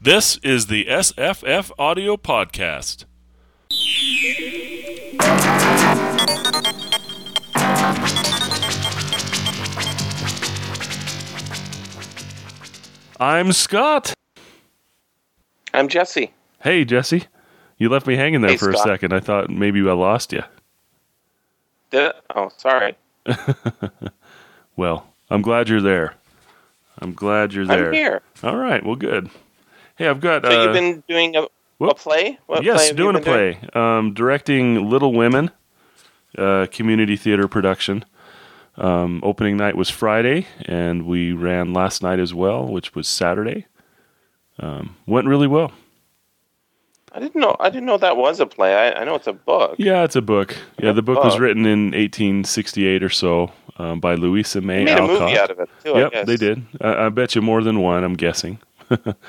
This is the SFF Audio Podcast. I'm Scott. I'm Jesse. Hey, Jesse. You left me hanging there Hey, for Scott. a second. I thought maybe I lost you. Oh, sorry. Well, I'm glad you're there. I'm glad you're there. I'm here. All right. Well, good. Hey, I've got. So uh, you've been doing a, a play? What yes, you doing a been doing? play. Um, directing Little Women, uh, community theater production. Um, opening night was Friday, and we ran last night as well, which was Saturday. Um, went really well. I didn't know. I didn't know that was a play. I, I know it's a book. Yeah, it's a book. Yeah, Yeah, the book was written in 1868 or so um, by Louisa May They made a movie out of it too. I Yep, guess. they did. I, I bet you more than one. I'm guessing.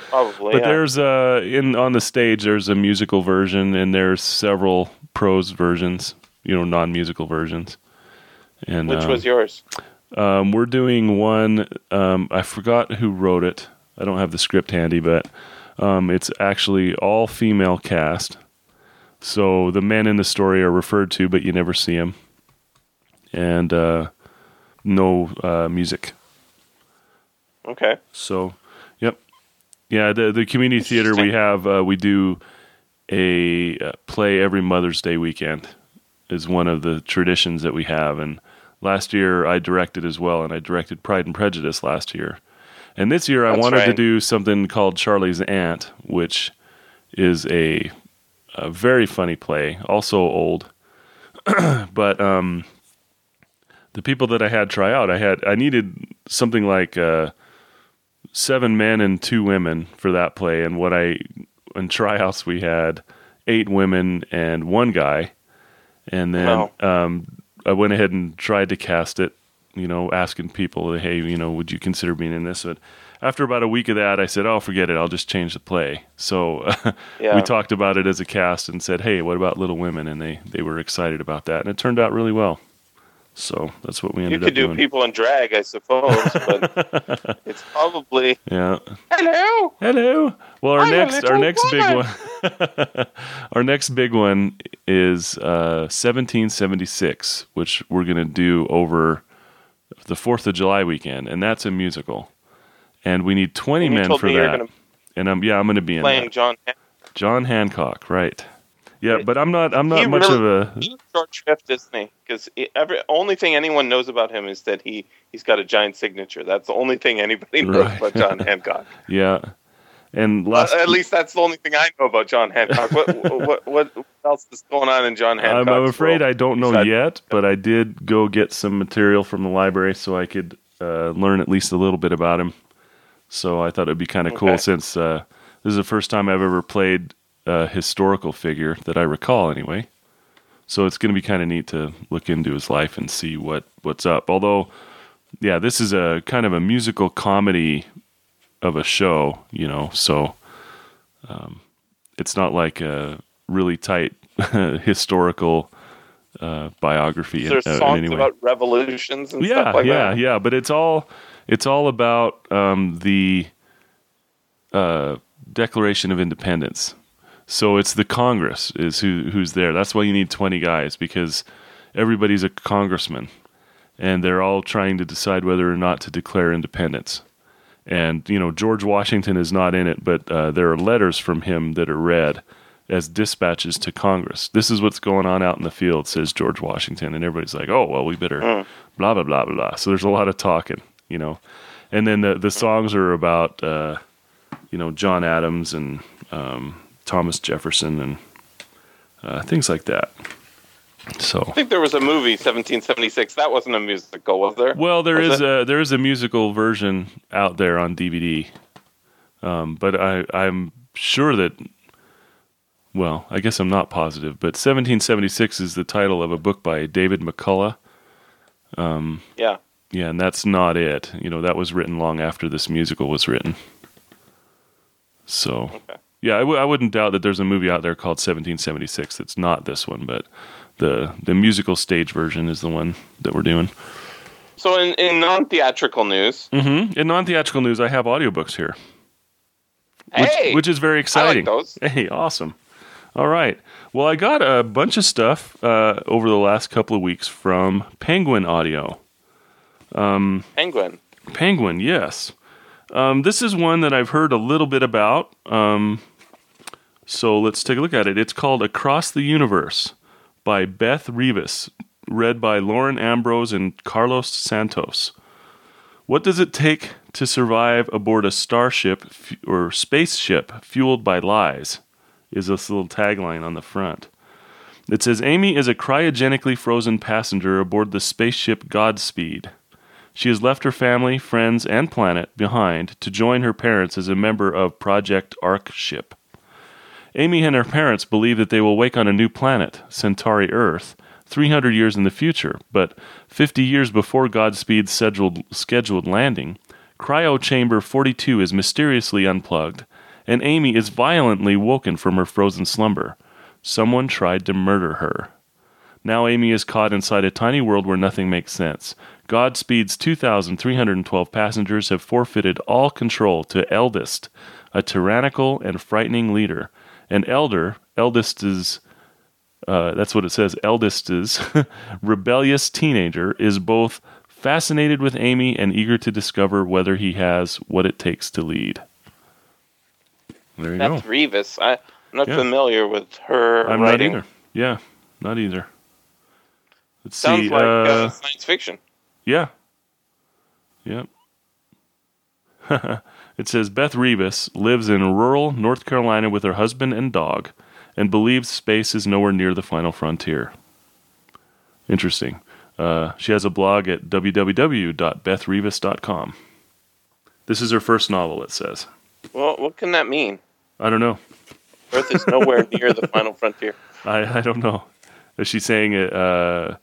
Probably. But yeah. there's uh in on the stage there's a musical version and there's several prose versions, you know, non-musical versions. And Which um, was yours? um, we're doing one. Um, I forgot who wrote it. I don't have the script handy, but um, it's actually all female cast. So the men in the story are referred to, but you never see them, and uh, no uh, music. Okay. So, yeah. The the community theater we have, uh, we do a uh, play every Mother's Day weekend. Is one of the traditions that we have, and last year I directed as well, and I directed Pride and Prejudice last year, and this year I That's wanted to do something called Charlie's Aunt, which is a, a very funny play, also old, but um, the people that I had try out, I had I needed something like. Uh, seven men and two women for that play. And what I in tryouts we had eight women and one guy. And then Wow. um, I went ahead and tried to cast it. You know, asking people, hey, you know, would you consider being in this? But after about a week of that, I said, oh, forget it. I'll just change the play. So Yeah. we talked about it as a cast and said, hey, what about Little Women? And they they were excited about that, and it turned out really well. So that's what we ended up doing. You could do people in drag, I suppose, but it's probably yeah. hello. Hello. Well, our I'm next our next big one our next big one is uh, 1776, which we're going to do over the 4th of July weekend, and that's a musical. And we need 20 And you men told for me you're that. gonna And I'm yeah, I'm going to be in playing that. John. John Hancock, right. Yeah, but I'm not I'm not He much really- of a He's short shrift, isn't he? Because every only thing anyone knows about him is that he he's got a giant signature. That's the only thing anybody knows Right. about John Hancock. yeah. And Uh, at least that's the only thing I know about John Hancock. What what what, what else is going on in John Hancock? I'm afraid I don't know besides- yet, but I did go get some material from the library so I could uh, learn at least a little bit about him. So I thought it'd be kind of cool since uh, this is the first time I've ever played a historical figure that I recall, anyway. So it's going to be kind of neat to look into his life and see what what's up. Although, yeah, this is a kind of a musical comedy of a show, you know. So um, it's not like a really tight historical uh, biography. There's uh, songs about revolutions and yeah, stuff like yeah, that. yeah. Yeah, but it's all it's all about um, the uh, Declaration of Independence. So it's the Congress is who who's there. That's why you need twenty guys because everybody's a congressman, and they're all trying to decide whether or not to declare independence. And you know George Washington is not in it, but uh, there are letters from him that are read as dispatches to Congress. This is what's going on out in the field, says George Washington, and everybody's like, "Oh, well, we better blah blah blah blah blah." So there's a lot of talking, you know, and then the the songs are about uh, you know John Adams and um, Thomas Jefferson and uh, things like that. So I think there was a movie 1776. That wasn't a musical, was there? Well, there Was is a there is a musical version out there on DVD, um, but I I'm sure that. Well, I guess I'm not positive, but 1776 is the title of a book by David McCullough. Yeah. Yeah, and that's not it. You know, that was written long after this musical was written. So, Okay. Yeah, I, w- I wouldn't doubt that there's a movie out there called 1776 that's not this one, but the the musical stage version is the one that we're doing. So in, in non theatrical news, hmm In non theatrical news, I have audiobooks here. which, Hey, which is very I exciting. like those. Hey, awesome. All right. Well, I got a bunch of stuff uh, over the last couple of weeks from Penguin Audio. Penguin. Penguin, yes. Um, this is one that I've heard a little bit about. Um, so let's take a look at it. It's called Across the Universe by Beth Revis, read by Lauren Ambrose and Carlos Santos. What does it take to survive aboard a starship f- or spaceship fueled by lies? Is this little tagline on the front. It says Amy is a cryogenically frozen passenger aboard the spaceship Godspeed. She has left her family, friends, and planet behind to join her parents as a member of Project Ark ship. Amy and her parents believe that they will wake on a new planet, Centauri Earth, 300 years in the future, but 50 years before Godspeed's scheduled, scheduled landing, Cryo Chamber 42 is mysteriously unplugged, and Amy is violently woken from her frozen slumber. Someone tried to murder her. Now Amy is caught inside a tiny world where nothing makes sense. Godspeed's 2,312 passengers have forfeited all control to Eldest, a tyrannical and frightening leader. An elder, Eldest is, uh, that's what it says, Eldest is, rebellious teenager, is both fascinated with Amy and eager to discover whether he has what it takes to lead. There you Beth go. Revis. I, I'm not Yeah. familiar with her I'm writing. not either. Yeah, not either. Let's Sounds see. like uh, uh, science fiction. Yeah. Yep. it says Beth Revis lives in rural North Carolina with her husband and dog and believes space is nowhere near the final frontier. Interesting. Uh, she has a blog at www.bethrevis.com. This is her first novel, it says. Well, what can that mean? I don't know. Earth is nowhere near the final frontier. I, I don't know. Is she saying it? Uh,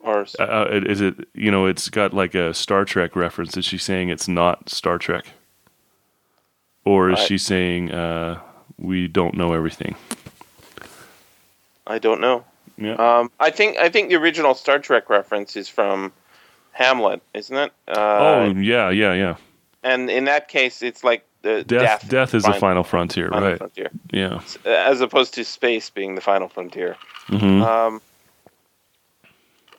Or uh, is it, you know, it's got like a Star Trek reference. Is she saying it's not Star Trek? Or is I- she saying uh, we don't know everything? I don't know. Yeah. Um, I think I think the original Star Trek reference is from Hamlet, isn't it? Uh, oh, yeah, yeah, yeah. and in that case, it's like the Death, death, is the final- final frontier, final right? frontier, Yeah. as opposed to space being the final frontier. hmm Um,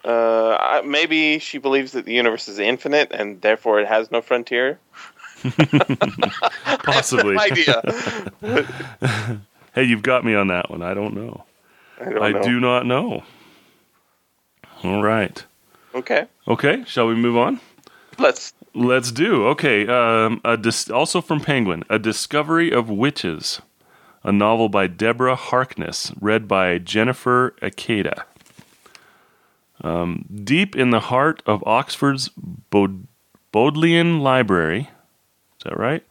uh, maybe she believes that the universe is infinite and therefore it has no frontier. Possibly. No idea. hey, you've got me on that one. I don't know. I don't I know. do not know. All right. Okay, Okay, shall we move on? let's. Let's do. Okay. Um, a dis- also from Penguin, A Discovery of Witches, a novel by Deborah Harkness, read by Jennifer Ikeda. Um, deep in the heart of Oxford's Bod- Bodleian Library, is that right?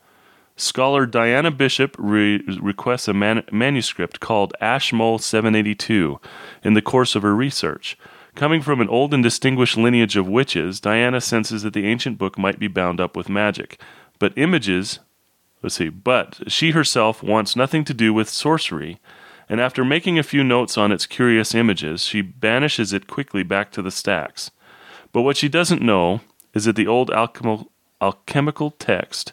Scholar Diana Bishop re- requests a man- manuscript called Ashmole 782 in the course of her research. Coming from an old and distinguished lineage of witches, Diana senses that the ancient book might be bound up with magic. But images, let's see, but she herself wants nothing to do with sorcery, and after making a few notes on its curious images, she banishes it quickly back to the stacks. But what she doesn't know is that the old alchemical, alchemical text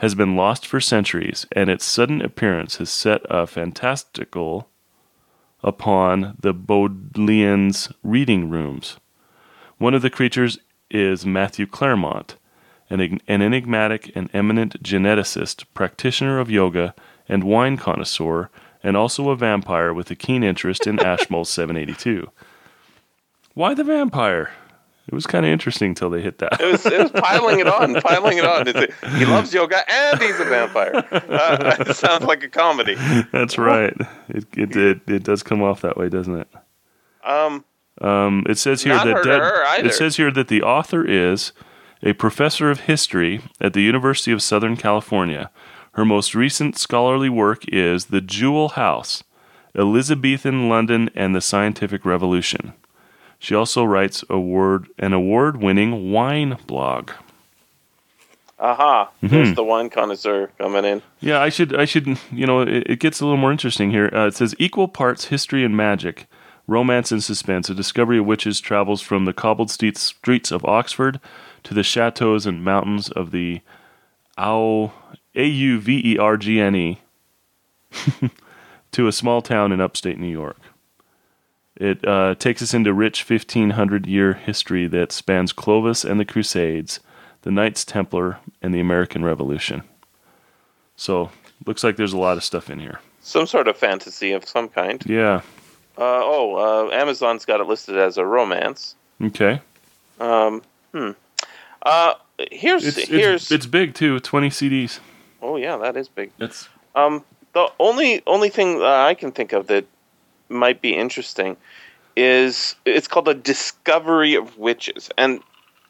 has been lost for centuries, and its sudden appearance has set a fantastical upon the Bodleians' reading rooms. One of the creatures is Matthew Clairmont, an, an enigmatic and eminent geneticist, practitioner of yoga, and wine connoisseur, and also a vampire with a keen interest in Ashmole 782. Why the vampire? It was kind of interesting until they hit that. It was, it was piling it on, piling it on. It's he loves yoga and he's a vampire. Uh, it sounds like a comedy. That's right. It, it it it does come off that way, doesn't it? Um, Um, it says here that her to Deb- her either. it says here that the author is a professor of history at the University of Southern California. Her most recent scholarly work is The Jewel House: Elizabethan London and the Scientific Revolution. She also writes award an award-winning wine blog. aha, Mm-hmm. there's the wine connoisseur coming in. Yeah, I should. I should. You know, it, it gets a little more interesting here. Uh, it says equal parts history and magic, romance and suspense. A discovery of witches travels from the cobbled streets, streets of Oxford to the chateaus and mountains of the Au A U V E R G N E, to a small town in upstate New York. It uh, takes us into rich 1500 year history that spans Clovis and the Crusades, the Knights Templar, and the American Revolution. So, looks like there's a lot of stuff in here. Some sort of fantasy of some kind. Yeah. Uh, oh, uh, Amazon's got it listed as a romance. Okay. Um, hmm. Uh, here's It's, here's. it's, it's big too. 20 CDs. oh yeah, that is big. That's Um, the only only thing uh, I can think of that might be interesting is it's called a discovery of witches, and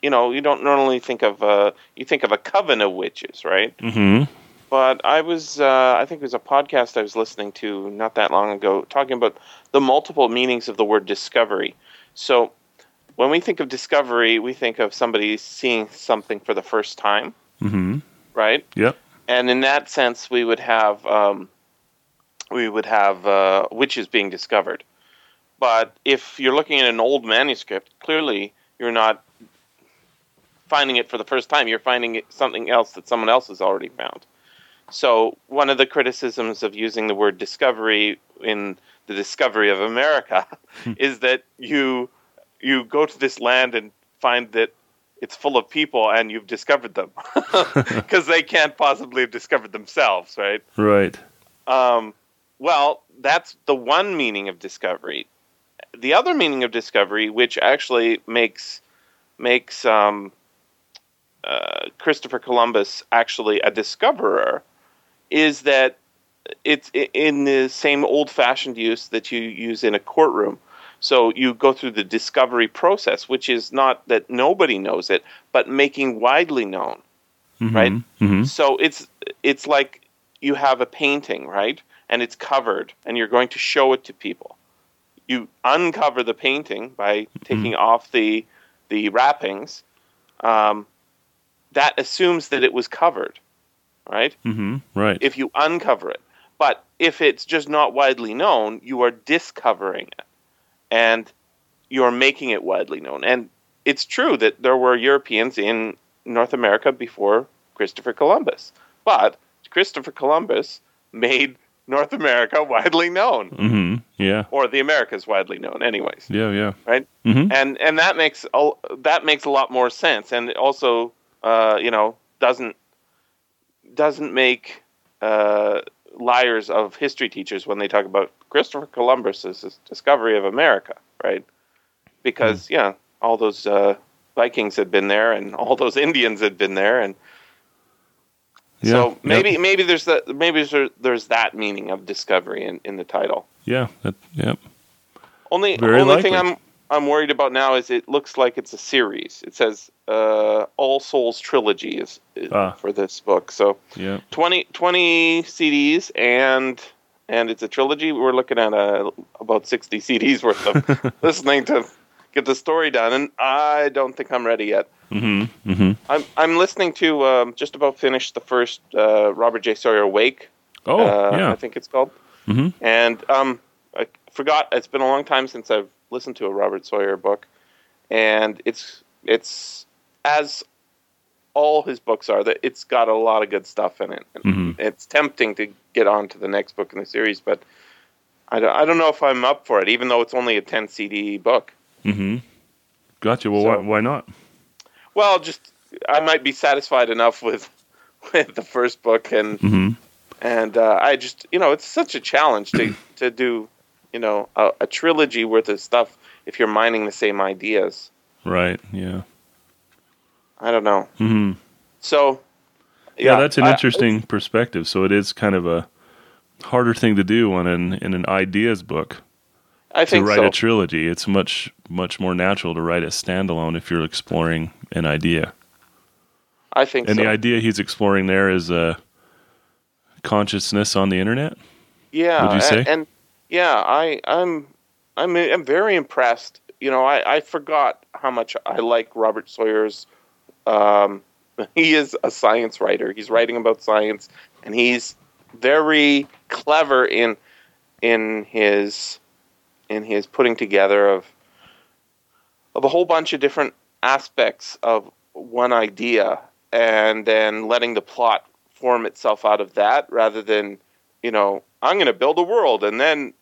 you know you don't normally think of a you think of a coven of witches, right? hmm But I was uh, I think it was a podcast I was listening to not that long ago talking about the multiple meanings of the word discovery. So when we think of discovery, we think of somebody seeing something for the first time, hmm right? Yep. and in that sense, we would have um, we would have uh, witches being discovered. But if you're looking at an old manuscript, clearly you're not finding it for the first time. You're finding it, something else that someone else has already found. So one of the criticisms of using the word discovery in the discovery of America is that you you go to this land and find that it's full of people and you've discovered them because they can't possibly have discovered themselves, right? Right. Um, well, that's the one meaning of discovery. The other meaning of discovery, which actually makes makes um, uh, Christopher Columbus actually a discoverer, is that it's in the same old-fashioned use that you use in a courtroom. So you go through the discovery process, which is not that nobody knows it, but making widely known. Right? hmm So it's it's like you have a painting, right? And it's covered, and you're going to show it to people. You uncover the painting by taking off the the wrappings. Um, that assumes that it was covered, right? hmm Right. If you uncover it, but if it's just not widely known, you are discovering it, and you're making it widely known. And it's true that there were Europeans in North America before Christopher Columbus, but Christopher Columbus made North America widely known, hmm Yeah. or the Americas widely known, anyways, Yeah. Yeah. right? hmm And and that makes a, that makes a lot more sense, and also, uh, you know, doesn't doesn't make uh, liars of history teachers when they talk about Christopher Columbus's discovery of America, right? Because yeah, all those uh, Vikings had been there, and all those Indians had been there, and Yeah. so Yep. maybe maybe there's that maybe there's, there's that meaning of discovery in, in the title. Yeah. That, yep. Only Very only thing. I'm I'm worried about now is it looks like it's a series. It says uh, All Souls Trilogy is, is Ah. for this book. So Yeah. 20, 20 CDs and and it's a trilogy. We're looking at uh, about sixty CDs worth of listening to get the story done, and I don't think I'm ready yet. Hmm hmm I'm I'm listening to um, just about finished the first uh, Robert J. Sawyer Wake. Oh. uh, yeah. I think it's called. Mhm. And um, I forgot. It's been a long time since I've listened to a Robert Sawyer book, and it's it's as all his books are. That it's got a lot of good stuff in it. Mhm. It's tempting to get on to the next book in the series, but I don't, I don't know if I'm up for it, even though it's only a 10 CD book. hmm Gotcha. Well, So- why, why not? Well, just I might be satisfied enough with with the first book and hmm and uh, I just you know it's such a challenge to to do you know a, a trilogy worth of stuff if you're mining the same ideas. Right. Yeah. I don't know. hmm So Yeah, that's an I- interesting perspective. So it is kind of a harder thing to do on an in an ideas book I think to write so. a trilogy. It's much much more natural to write a standalone if you're exploring an idea. I think so. And so. the idea he's exploring there is uh, consciousness on the internet. yeah, would you a- say? And, yeah, I I'm I'm I'm very impressed. You know, I I forgot how much I like Robert Sawyer's. Um, he is a science writer. He's writing about science, and he's very clever in in his in his putting together of of a whole bunch of different aspects of one idea and then letting the plot form itself out of that rather than you know I'm going to build a world and then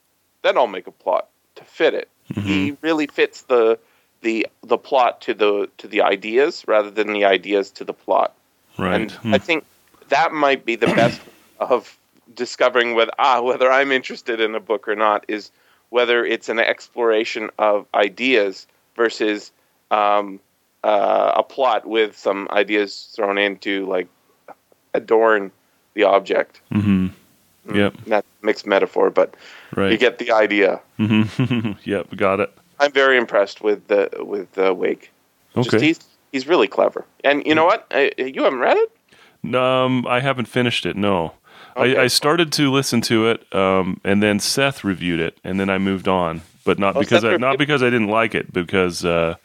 then I'll make a plot to fit it. He really fits the the the plot to the to the ideas rather than the ideas to the plot. Right. And Hmm. I think that might be the best of discovering whether ah whether I'm interested in a book or not is whether it's an exploration of ideas versus um, uh, a plot with some ideas thrown in to like adorn the object. Mhm. Yep. That's a mixed metaphor, but Right. you get the idea. Mhm. yep. Got it. I'm very impressed with the with the Wake. Just Okay. he's he's really clever. And you know what? Uh, you haven't read it? Um, I haven't finished it. No, Okay. I, I started to listen to it, um, and then Seth reviewed it, and then I moved on. But not Oh, because Seth I, not because I didn't like it, because uh,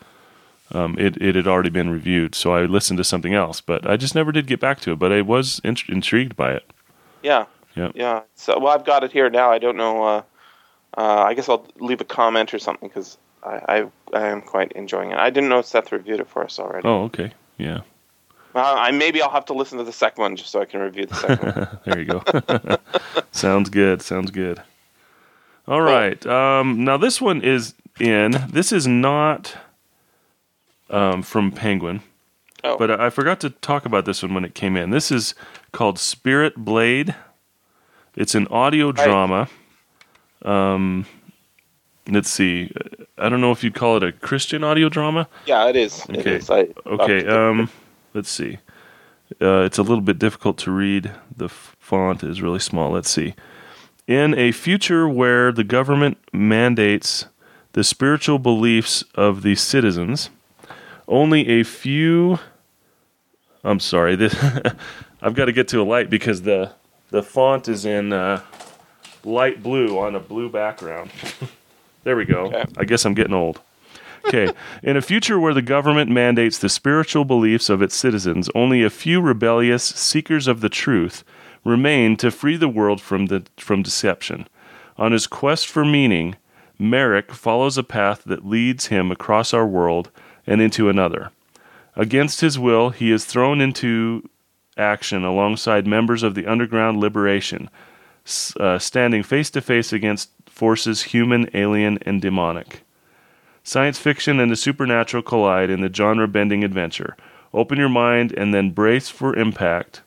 um, it it had already been reviewed. So I listened to something else, but I just never did get back to it. But I was in- intrigued by it. Yeah. Yep. Yeah. So well, I've got it here now. I don't know. Uh, uh, I guess I'll leave a comment or something because I, I I am quite enjoying it. I didn't know Seth reviewed it for us already. Oh, okay, yeah. Uh, I maybe I'll have to listen to the second one just so I can review the second one. there you go. sounds good. Sounds good. All right. Um, now this one is in. This is not um, from Penguin, Oh. but I I forgot to talk about this one when it came in. This is called Spirit Blade. It's an audio drama. Um, let's see. I don't know if you'd call it a Christian audio drama. Yeah, it is. Okay. is. I, Okay. Um, let's see. Uh, it's a little bit difficult to read. The font is really small. Let's see. In a future where the government mandates the spiritual beliefs of the citizens, only a few. I'm sorry. This I've got to get to a light because the the font is in uh, light blue on a blue background. there we go. Okay. I guess I'm getting old. Okay. In a future where the government mandates the spiritual beliefs of its citizens, only a few rebellious seekers of the truth remain to free the world from the from deception. On his quest for meaning, Merrick follows a path that leads him across our world and into another. Against his will, he is thrown into action alongside members of the Underground Liberation, uh, standing face to face against forces human, alien, and demonic. Science fiction and the supernatural collide in the genre bending adventure. Open your mind and then brace for impact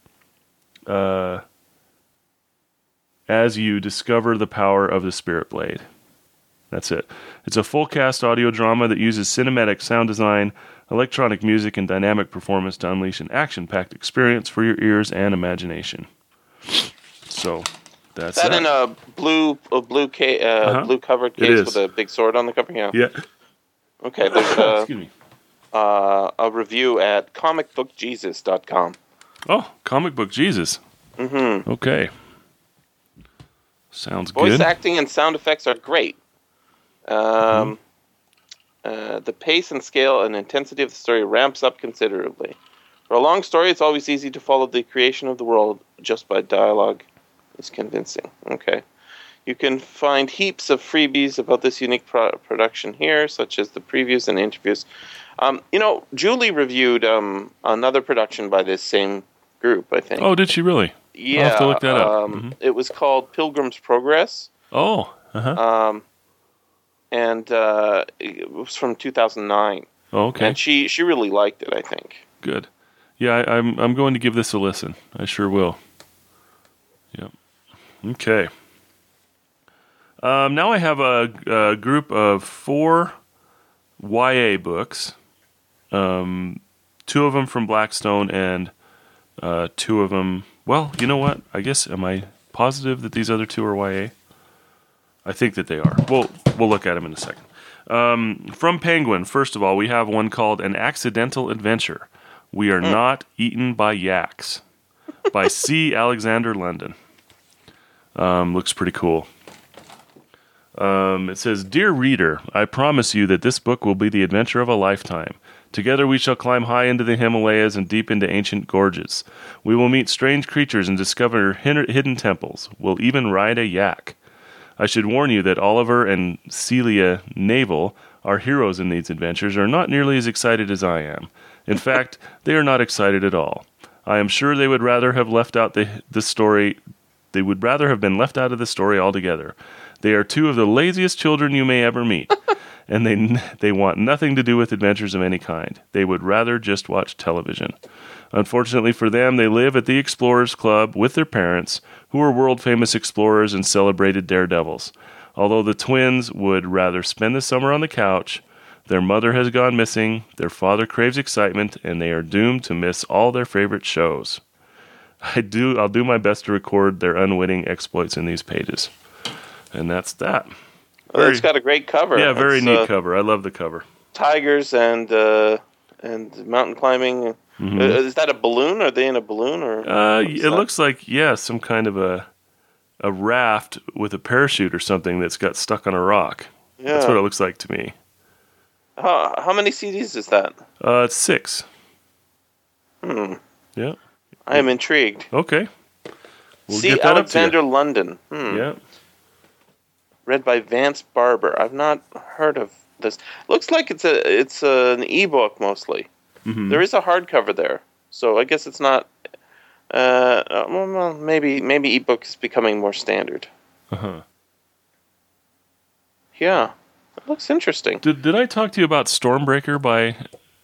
uh, as you discover the power of the Spirit Blade. That's it. It's a full cast audio drama that uses cinematic sound design, electronic music, and dynamic performance to unleash an action packed experience for your ears and imagination. So, that's Is that that. in a blue a blue ca- uh, Uh-huh. blue covered case with a big sword on the cover? Yeah. yeah. Okay. There's a, Excuse me. uh, a review at comicbookjesus.com. Oh, comic book Jesus. Mm-hmm. Okay. Sounds Voice good. acting and sound effects are great. Um, uh, the pace and scale and intensity of the story ramps up considerably. For a long story, it's always easy to follow the creation of the world just by dialogue. Is convincing. Okay. You can find heaps of freebies about this unique pro- production here, such as the previews and interviews. Um, you know, Julie reviewed um, another production by this same group, I think. Oh, did she really? yeah. i have to look that up. Um, Mhm. It was called Pilgrim's Progress. Oh, uh-huh. Um, and uh, it was from 2009. oh, okay. And she, she really liked it, I think. Good. Yeah, I, I'm I'm going to give this a listen. I sure will. Yep. Okay. Um, now I have a, a group of four YA books. Um, two of them from Blackstone, and uh, two of them. Well, you know what? I guess am I positive that these other two are YA? I think that they are. We'll we'll look at them in a second. Um, from Penguin, first of all, we have one called "An Accidental Adventure." We are not eaten by yaks by C. Alexander London. Um, looks pretty cool. Um, it says, Dear reader, I promise you that this book will be the adventure of a lifetime. Together we shall climb high into the Himalayas and deep into ancient gorges. We will meet strange creatures and discover hidden temples. We'll even ride a yak. I should warn you that Oliver and Celia Navel, our heroes in these adventures, are not nearly as excited as I am. In fact, they are not excited at all. I am sure they would rather have left out the the story. They would rather have been left out of the story altogether. They are two of the laziest children you may ever meet, and they they want nothing to do with adventures of any kind. They would rather just watch television. Unfortunately for them, they live at the Explorers Club with their parents, who are world famous explorers and celebrated daredevils. Although the twins would rather spend the summer on the couch, their mother has gone missing, their father craves excitement, and they are doomed to miss all their favorite shows. I do I'll do my best to record their unwitting exploits in these pages. And that's that. Well, it's got a great cover. Yeah, very It's, neat uh, cover. I love the cover. Tigers and uh, and mountain climbing. Uh, is that a balloon? Are they in a balloon or? Mm-hmm. Uh, it that? looks like yeah, some kind of a a raft with a parachute or something that's got stuck on a rock. Yeah. That's what it looks like to me. How, how many CDs is that? Uh, it's six. Hmm. Yeah. I am intrigued. Okay. We'll See get that Alexander London. Hmm. Yeah. Read by Vance Barber. I've not heard of this. Looks like it's a it's an ebook mostly. Mhm. There is a hardcover there, so I guess it's not. Uh, uh, well, maybe maybe ebook is becoming more standard. Uh-huh. Yeah, it looks interesting. Did Did I talk to you about Stormbreaker by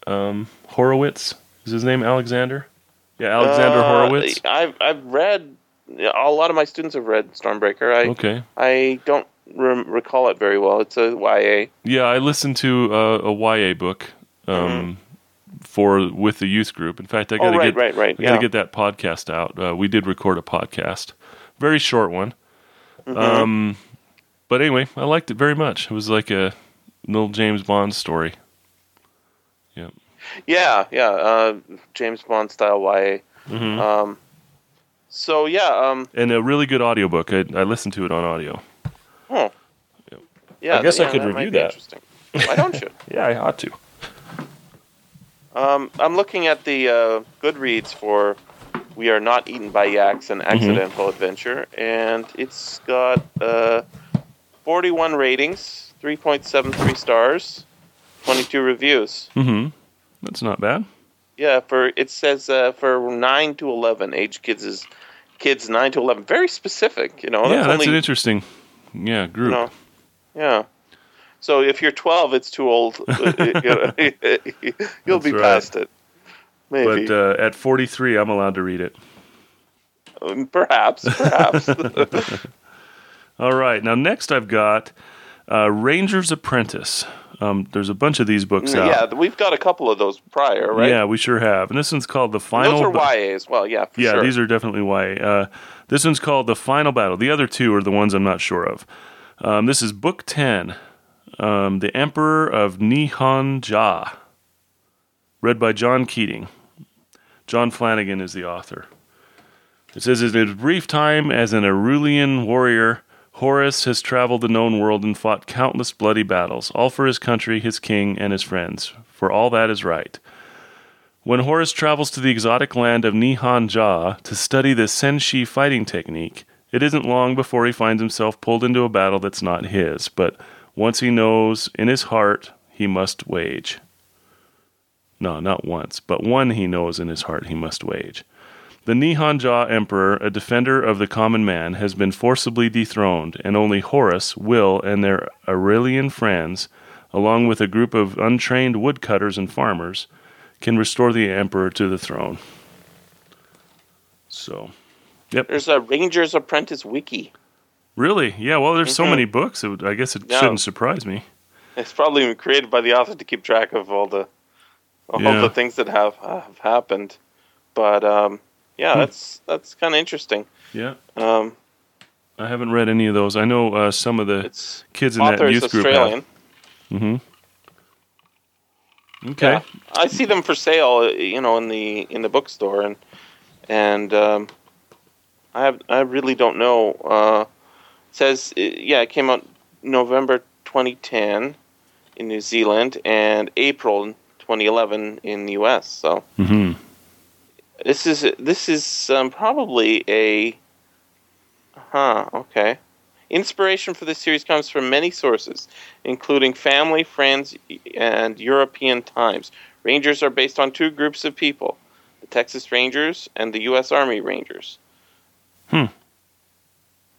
um, Horowitz? Is his name Alexander? Yeah, Alexander Uh, Horowitz. I've I've read. A lot of my students have read Stormbreaker. I Okay. I don't rem- recall it very well. It's a YA. Yeah, I listened to uh, a YA book um, for with the youth group. In fact, I got to Mm-hmm. Oh, right, get right, right. I got to Yeah. get that podcast out. Uh, we did record a podcast, very short one. Mm-hmm. Um, but anyway, I liked it very much. It was like a little James Bond story. Yeah. Yeah, yeah. Uh, James Bond style YA. hmm Um, so yeah. Um, and a really good audiobook. I, I listened to it on audio. Huh. Yep. Yeah, I guess I yeah, could that review that. Interesting. Why don't you? Yeah, I ought to. Um, I'm looking at the uh, Goodreads for "We Are Not Eaten by Yaks: An Mm-hmm. Accidental Adventure," and it's got uh, 41 ratings, 3.73 stars, 22 reviews. Mm-hmm. That's not bad. Yeah, for it says uh, for nine to 11 age kids is kids nine to 11. Very specific, you know. yeah, that's only, an interesting yeah group. you know, yeah. So if you're 12, it's too old. You'll be right. past it. Maybe. But uh, at 43, I'm allowed to read it. Um, perhaps, perhaps. All right. Now, next I've got uh, Ranger's Apprentice. Um, there's a bunch of these books out. yeah, we've got a couple of those prior, right? Yeah, we sure have. And this one's called The Final those are Ba- YA as well. Yeah, for Yeah, sure. these are definitely YA. Uh, this one's called The Final Battle. The other two are the ones I'm not sure of. Um, this is Book 10, um, The Emperor of Nihon-ja, read by John Keating. John Flanagan is the author. It says, In his brief time as an Araluen warrior, Horace has traveled the known world and fought countless bloody battles, all for his country, his king, and his friends, for all that is right. When Horace travels to the exotic land of Nihon-ja to study the Senshi fighting technique, it isn't long before he finds himself pulled into a battle that's not his, but once he knows in his heart he must wage. No, not once, but one he knows in his heart he must wage. The Nihon-ja emperor, a defender of the common man, has been forcibly dethroned, and only Horace, Will, and their Araluen friends, along with a group of untrained woodcutters and farmers, can restore the emperor to the throne. So, yep. There's a Ranger's Apprentice wiki. really, yeah. Well, there's so Mhm. many books. Would, I guess it Yeah. shouldn't surprise me. It's probably been created by the author to keep track of all the all Yeah. the things that have have happened. But um, yeah, Hmm. that's that's kind of interesting. Yeah, Um, I haven't read any of those. I know uh, some of the kids in that youth group Australian. have. Mm-hmm. Okay. Yeah, I see them for sale, you know, in the in the bookstore, and and um, I have I really don't know. Uh, it says yeah, it came out November 2010 in New Zealand and April 2011 in the U.S. So Mm-hmm. this is this is um, probably a huh okay. Inspiration for this series comes from many sources, including family, friends, and European times. Rangers are based on two groups of people the Texas Rangers and the U.S. Army Rangers. Hmm.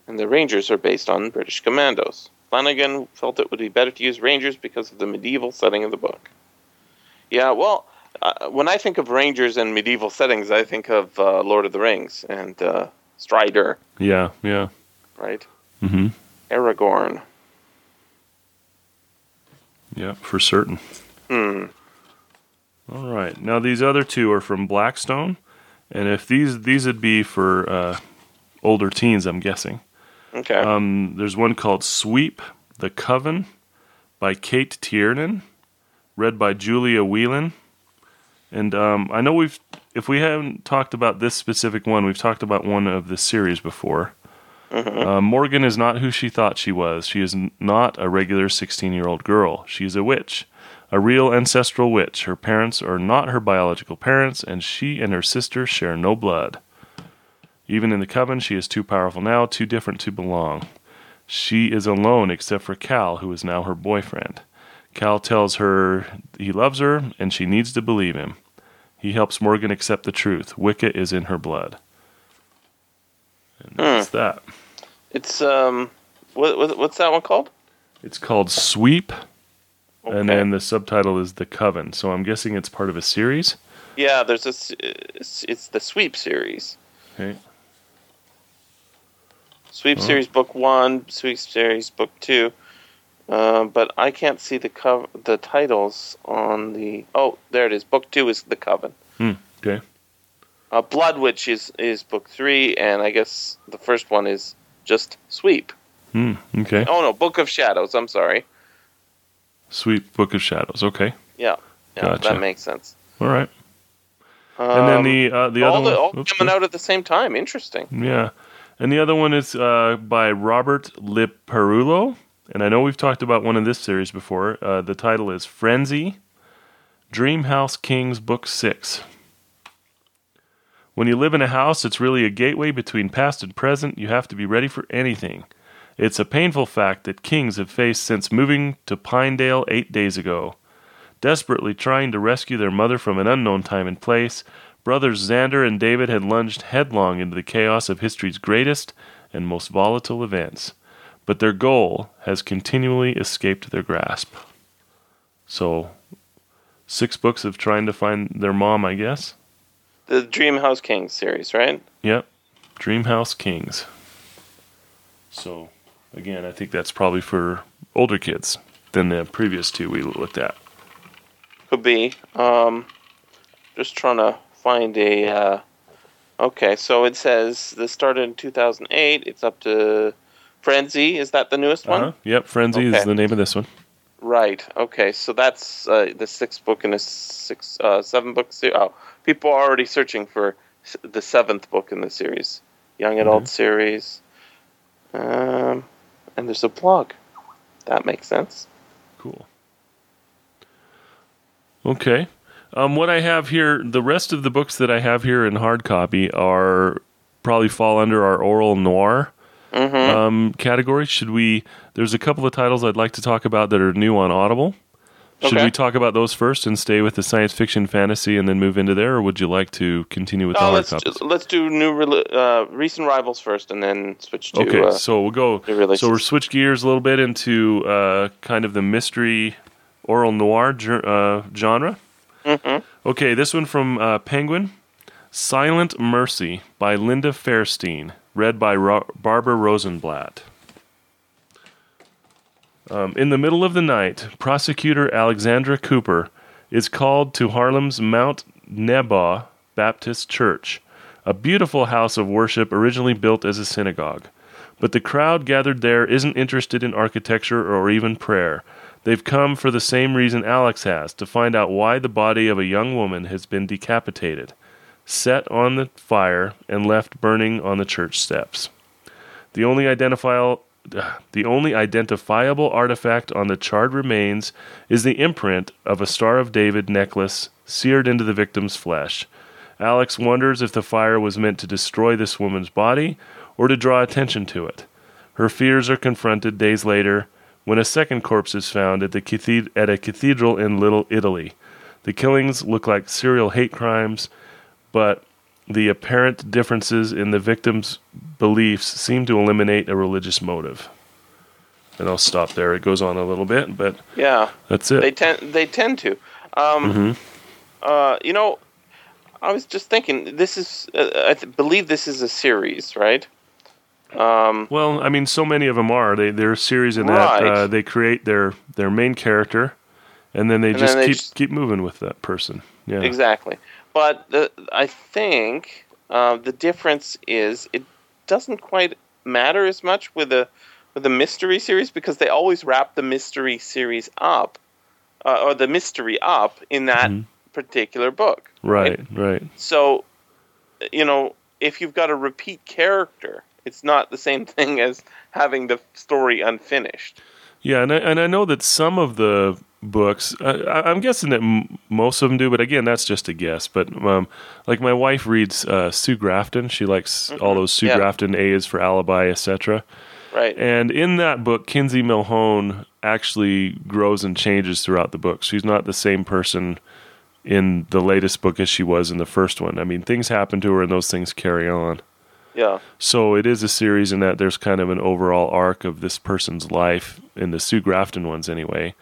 And the Rangers are based on British commandos. Flanagan felt it would be better to use Rangers because of the medieval setting of the book. Yeah, well, uh, when I think of Rangers and medieval settings, I think of uh, Lord of the Rings and uh, Strider, Yeah, yeah. right? Mm-hmm. Aragorn. Yeah, for certain. Hmm. All right. Now these other two are from Blackstone, and if these these would be for uh, older teens, I'm guessing. Okay. Um, there's one called Sweep the Coven by Cate Tiernan, read by Julia Whelan. And um, I know we've, if we haven't talked about this specific one, we've talked about one of the series before. Uh, Morgan is not who she thought she was. She is n- not a regular 16 year old girl. She is a witch, a real ancestral witch. Her parents are not her biological parents, and she and her sister share no blood. Even in the coven, she is too powerful now, too different to belong. She is alone except for Cal, who is now her boyfriend. Cal tells her he loves her and she needs to believe him. He helps Morgan accept the truth. Wicca is in her blood. And that's that. It's um, what, what what's that one called? It's called Sweep, Okay. and then the subtitle is The Coven. So I'm guessing it's part of a series. yeah, there's this. It's, it's the Sweep series. Okay. Sweep Oh. series book one, Sweep series book two. Uh, but I can't see the cover, the titles on the. Oh, there it is. Book two is the Coven. Hmm. Okay. Uh, Blood Witch is is book three, and I guess the first one is just Sweep. Hmm. Okay. Oh no, Book of Shadows. I'm sorry. Sweep Book of Shadows. Okay. Yeah, yeah, Gotcha. that makes sense. All right. And then Um, the uh, the all other the, all one. oops, coming out at the same time. Interesting. Yeah. And the other one is uh, by Robert Liparulo. And I know we've talked about one in this series before. Uh, the title is Frenzy Dreamhouse Kings Book 6. When you live in a house, it's really a gateway between past and present. You have to be ready for anything. It's a painful fact that kings have faced since moving to Pinedale eight days ago. Desperately trying to rescue their mother from an unknown time and place, brothers Xander and David had lunged headlong into the chaos of history's greatest and most volatile events. But their goal has continually escaped their grasp. So, six books of trying to find their mom, I guess. The Dream House Kings series, right? Yep. Dream House Kings. So, again, I think that's probably for older kids than the previous two we looked at. Could be. Um, just trying to find a. Uh, okay, so it says this started in 2008. It's up to Frenzy. Is that the newest one? Uh-huh. Yep, Frenzy is the name of this one. Right. Okay. So that's uh, the sixth book in a six, uh, seven book series. Oh, people are already searching for the seventh book in the series, young adult series. Um, and there's a blog. That makes sense. Cool. Okay. Um, what I have here, the rest of the books that I have here in hard copy are probably fall under our Aural Noir Mm-hmm. um, category. Should we? There's a couple of titles I'd like to talk about that are new on Audible. Should Okay. we talk about those first and stay with the science fiction fantasy and then move into there, or would you like to continue with the Oh, hard let's copies? let's do new uh, recent rivals first, and then switch to. Okay, uh, so we'll go. So we'll switch gears a little bit into uh, kind of the mystery Aural Noir uh, genre. Mhm. Okay, this one from uh, Penguin, "Silent Mercy" by Linda Fairstein, read by Ro- Barbara Rosenblatt. Um, in the middle of the night, prosecutor Alexandra Cooper is called to Harlem's Mount Neboh Baptist Church, a beautiful house of worship originally built as a synagogue. But the crowd gathered there isn't interested in architecture or even prayer. They've come for the same reason Alex has to find out why the body of a young woman has been decapitated, set on the fire, and left burning on the church steps. The only identifiable the only identifiable artifact on the charred remains is the imprint of a Star of David necklace seared into the victim's flesh. Alex wonders if the fire was meant to destroy this woman's body or to draw attention to it. Her fears are confronted days later when a second corpse is found at, the at a cathedral in Little Italy. The killings look like serial hate crimes, but the apparent differences in the victim's beliefs seem to eliminate a religious motive. And I'll stop there. It goes on a little bit, but Yeah, that's it. they tend they tend to. Um, Mhm. uh, you know, I was just thinking. This is, uh, I th- believe, this is a series, right? Um, Well, I mean, so many of them are. They they're a series in that uh, they create their their main character, and then they And just then they keep just- keep moving with that person. Yeah. Exactly. But the, I think uh, the difference is it doesn't quite matter as much with the with the mystery series because they always wrap the mystery series up uh, or the mystery up in that Mhm. particular book. Right. Right. So, you know, if you've got a repeat character, it's not the same thing as having the story unfinished. Yeah, and I, and I know that some of the books, I, I'm guessing that m- most of them do, but again, that's just a guess. But um, like my wife reads uh, Sue Grafton. She likes all those Sue Mm-hmm. Yeah. Grafton A is for alibi, etc. Right. And in that book, Kinsey Millhone actually grows and changes throughout the book. She's not the same person in the latest book as she was in the first one. I mean, things happen to her, and those things carry on. Yeah. So it is a series in that there's kind of an overall arc of this person's life in the Sue Grafton ones, anyway.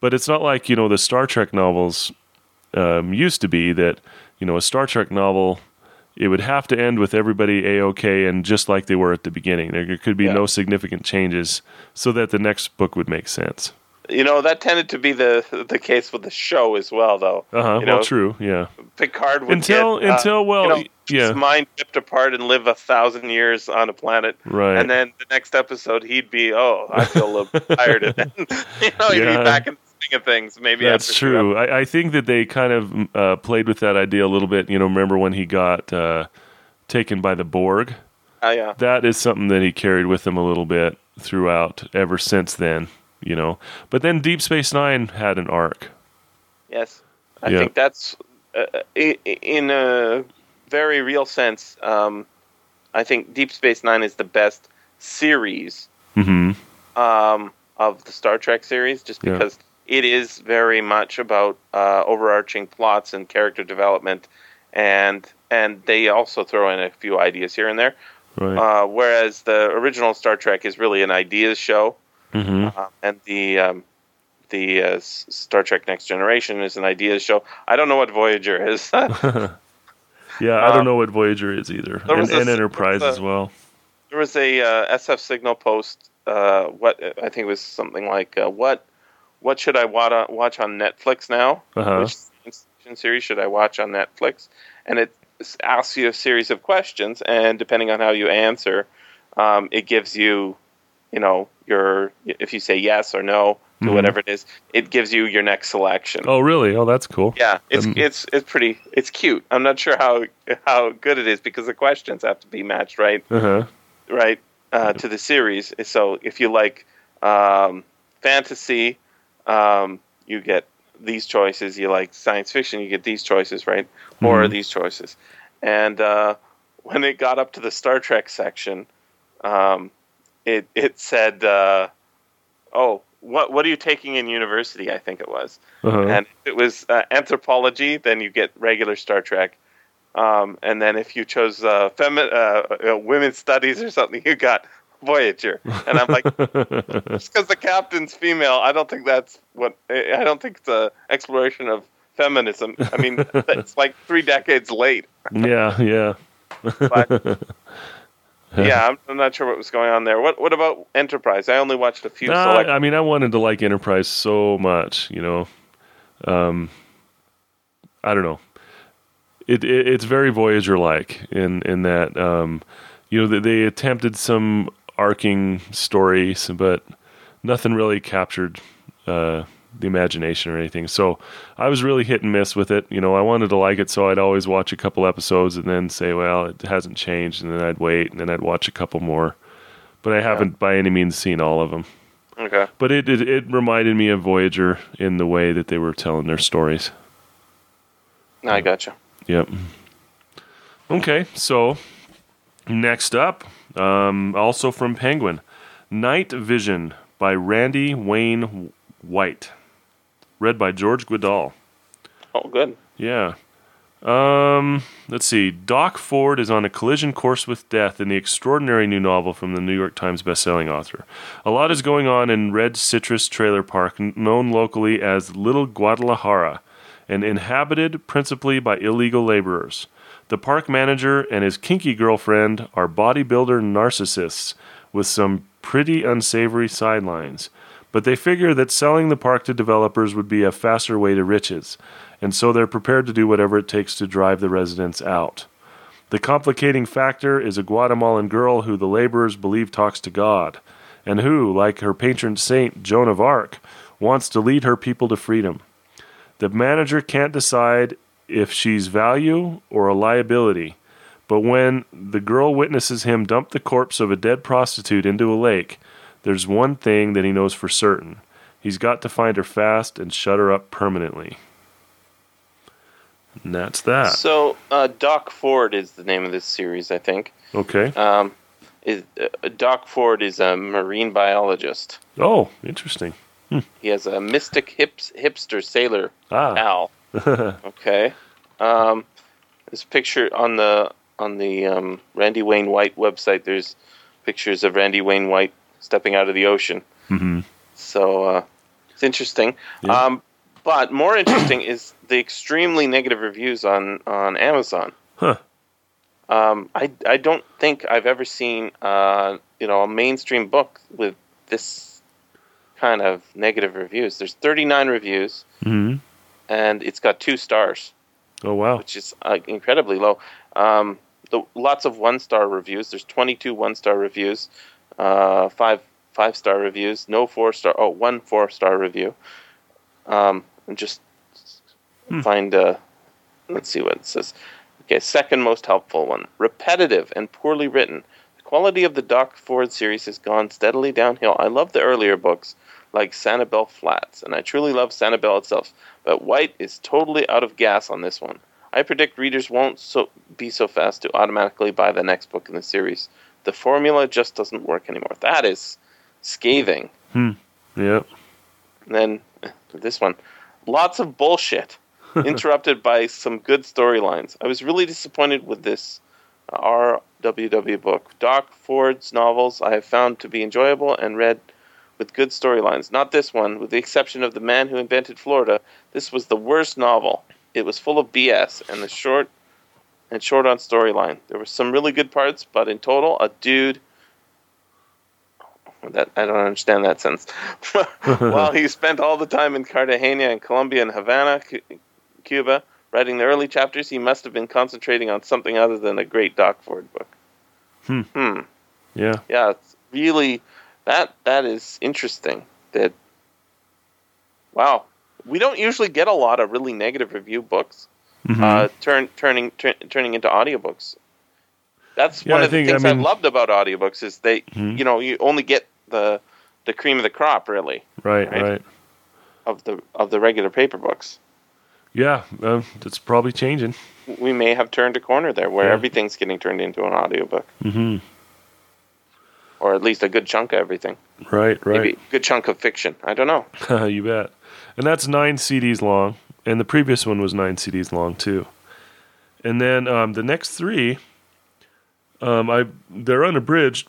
But it's not like you know the Star Trek novels um, used to be that you know a Star Trek novel it would have to end with everybody a okay and just like they were at the beginning. There could be Yeah. no significant changes so that the next book would make sense. You know, that tended to be the the case with the show as well, though. Uh huh. Well, know, true. Yeah. Picard would Until get, uh, until well, you know, yeah. his mind ripped apart and live a thousand years on a planet. Right. And then the next episode, he'd be, oh, I feel a little tired. And then, you know, he'd Yeah. be back in of things. Maybe That's true. I, I think that they kind of uh, played with that idea a little bit. You know, remember when he got uh, taken by the Borg? Oh, yeah. That is something that he carried with him a little bit throughout ever since then. You know, but then Deep Space Nine had an arc. Yes. I Yeah. think that's, uh, i- in a very real sense, um, I think Deep Space Nine is the best series hmm um, of the Star Trek series, just Yeah. because it is very much about uh, overarching plots and character development, and and they also throw in a few ideas here and there. Right. Uh, whereas the original Star Trek is really an ideas show, hmm uh, and the um, the uh, Star Trek Next Generation is an ideas show. I don't know what Voyager is. Yeah, I um, don't know what Voyager is either, and, a- and Enterprise there was as well. there was a uh, SF Signal post. Uh, what I think it was something like uh, what what should I wa- watch on Netflix now? Uh-huh. Which series should I watch on Netflix? And it asks you a series of questions, and depending on how you answer, um, it gives you, you know, your if you say yes or no to Mhm. whatever it is, it gives you your next selection. Oh, really? Oh, that's cool. Yeah, it's Um, it's it's pretty it's cute. I'm not sure how how good it is because the questions have to be matched right Uh huh. right uh, to the series. So if you like um, fantasy, um, you get these choices. You like science fiction, you get these choices, right? Or Mhm. these choices. And uh, when it got up to the Star Trek section, um, it it said, uh, "Oh, what what are you taking in university?" I think it was. Uh-huh. And if it was uh, anthropology, then you get regular Star Trek. Um, and then if you chose uh, femi- uh, uh, women's studies or something, you got Voyager. And I'm like, just because the captain's female, I don't think that's what. I don't think it's a exploration of feminism. I mean, it's like three decades late. yeah, yeah. But yeah, I'm, I'm not sure what was going on there. What What about Enterprise? I only watched a few. Nah, select- I mean, I wanted to like Enterprise so much, you know. Um, I don't know. It, it it's very Voyager like in in that um, you know they, they attempted some arcing stories, but nothing really captured uh, the imagination or anything. So I was really hit and miss with it. You know, I wanted to like it, so I'd always watch a couple episodes and then say, "Well, it hasn't changed," and then I'd wait, and then I'd watch a couple more. But I haven't by any means seen all of them. okay. But it, it it reminded me of Voyager in the way that they were telling their stories. I gotcha. Yep. Okay, so next up, um, also from Penguin, Night Vision by Randy Wayne White, read by George Guidall. Oh, good. Yeah. Um, let's see. Doc Ford is on a collision course with death in the extraordinary new novel from the New York Times bestselling author. A lot is going on in Red Citrus Trailer Park, known locally as Little Guadalajara, and inhabited principally by illegal laborers. The park manager and his kinky girlfriend are bodybuilder narcissists with some pretty unsavory sidelines. But they figure that selling the park to developers would be a faster way to riches, and so they're prepared to do whatever it takes to drive the residents out. The complicating factor is a Guatemalan girl who the laborers believe talks to God, and who, like her patron saint Joan of Arc, wants to lead her people to freedom. The manager can't decide if she's value or a liability, but when the girl witnesses him dump the corpse of a dead prostitute into a lake, there's one thing that he knows for certain. He's got to find her fast and shut her up permanently. And that's that. So, uh, Doc Ford is the name of this series, I think. Okay. Um, is, uh, Doc Ford is a marine biologist. Oh, interesting. He has a mystic hips, hipster sailor Ah. pal. okay. Um, this picture on the on the um, Randy Wayne White website. There's pictures of Randy Wayne White stepping out of the ocean. hmm So uh, it's interesting. Yeah. Um, but more interesting is the extremely negative reviews on on Amazon. Huh. Um, I I don't think I've ever seen uh, you know a mainstream book with this kind of negative reviews. There's 39 reviews, hmm and it's got two stars, Oh, wow. which is uh, incredibly low. Um, the, lots of one star reviews. There's 22 one star reviews, uh, five five star reviews, no four star. Oh, one four star review. Um, and just Hmm. find. a. let's see what it says. Okay, second most helpful one. Repetitive and poorly written. The quality of the Doc Ford series has gone steadily downhill. I love the earlier books, like Sanibel Flats, and I truly love Sanibel itself. But White is totally out of gas on this one. I predict readers won't so be so fast to automatically buy the next book in the series. The formula just doesn't work anymore. That is scathing. Yep. And then this one, lots of bullshit, interrupted by some good storylines. I was really disappointed with this uh, RWW book. Doc Ford's novels I have found to be enjoyable and read with good storylines. Not this one, with the exception of The Man Who Invented Florida. This was the worst novel. It was full of BS and the short and short on storyline. There were some really good parts, but in total, a dude that I don't understand that sense. While he spent all the time in Cartagena and Colombia and Havana, Cu- Cuba, writing the early chapters, he must have been concentrating on something other than a great Doc Ford book. Hmm. Hmm. Yeah. Yeah, it's really that that is interesting. That wow, we don't usually get a lot of really negative review books Mhm. uh, turn turning turn, turning into audiobooks. That's Yeah, one I of the think- I things mean- I've loved about audiobooks is they Mhm. you know you only get the the cream of the crop really right, right. right. of the of the regular paper books. Yeah, uh, that's probably changing. We may have turned a corner there where Yeah. everything's getting turned into an audiobook hmm or at least a good chunk of everything. Right, right. Maybe a good chunk of fiction. I don't know. you bet. And that's nine CDs long, and the previous one was nine CDs long too. And then um, the next three, um, I they're unabridged,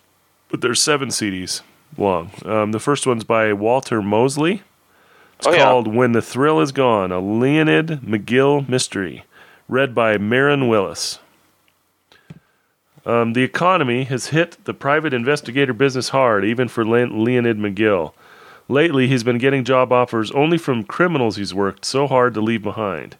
but they're seven CDs long. Um, the first one's by Walter Mosley. It's Oh, yeah. called "When the Thrill Is Gone," a Leonid McGill mystery, read by Mirron Willis. Um, the economy has hit the private investigator business hard, even for Le- Leonid McGill. Lately, he's been getting job offers only from criminals he's worked so hard to leave behind.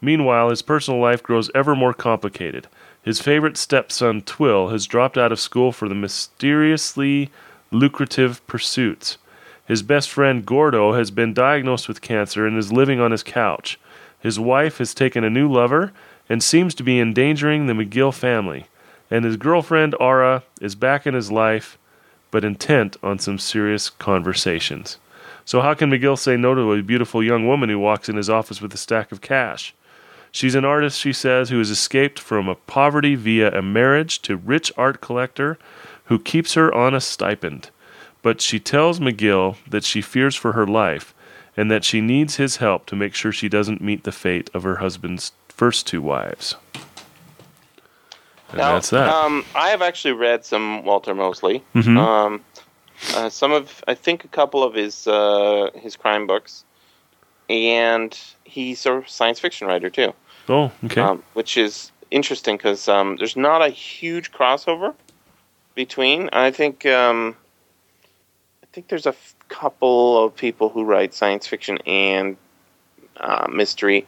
Meanwhile, his personal life grows ever more complicated. His favorite stepson, Twill, has dropped out of school for the mysteriously lucrative pursuits. His best friend, Gordo, has been diagnosed with cancer and is living on his couch. His wife has taken a new lover and seems to be endangering the McGill family. And his girlfriend, Aura, is back in his life but intent on some serious conversations. So, how can McGill say no to a beautiful young woman who walks in his office with a stack of cash? She's an artist, she says, who has escaped from a poverty via a marriage to rich art collector who keeps her on a stipend. But she tells McGill that she fears for her life and that she needs his help to make sure she doesn't meet the fate of her husband's first two wives. And Now, that's that. Um, I have actually read some Walter Mosley. Mhm. Um, uh, some of, I think, a couple of his uh, his crime books, and he's a science fiction writer too, oh, okay. um, which is interesting because um, there's not a huge crossover between. I think um, I think there's a f- couple of people who write science fiction and uh, mystery.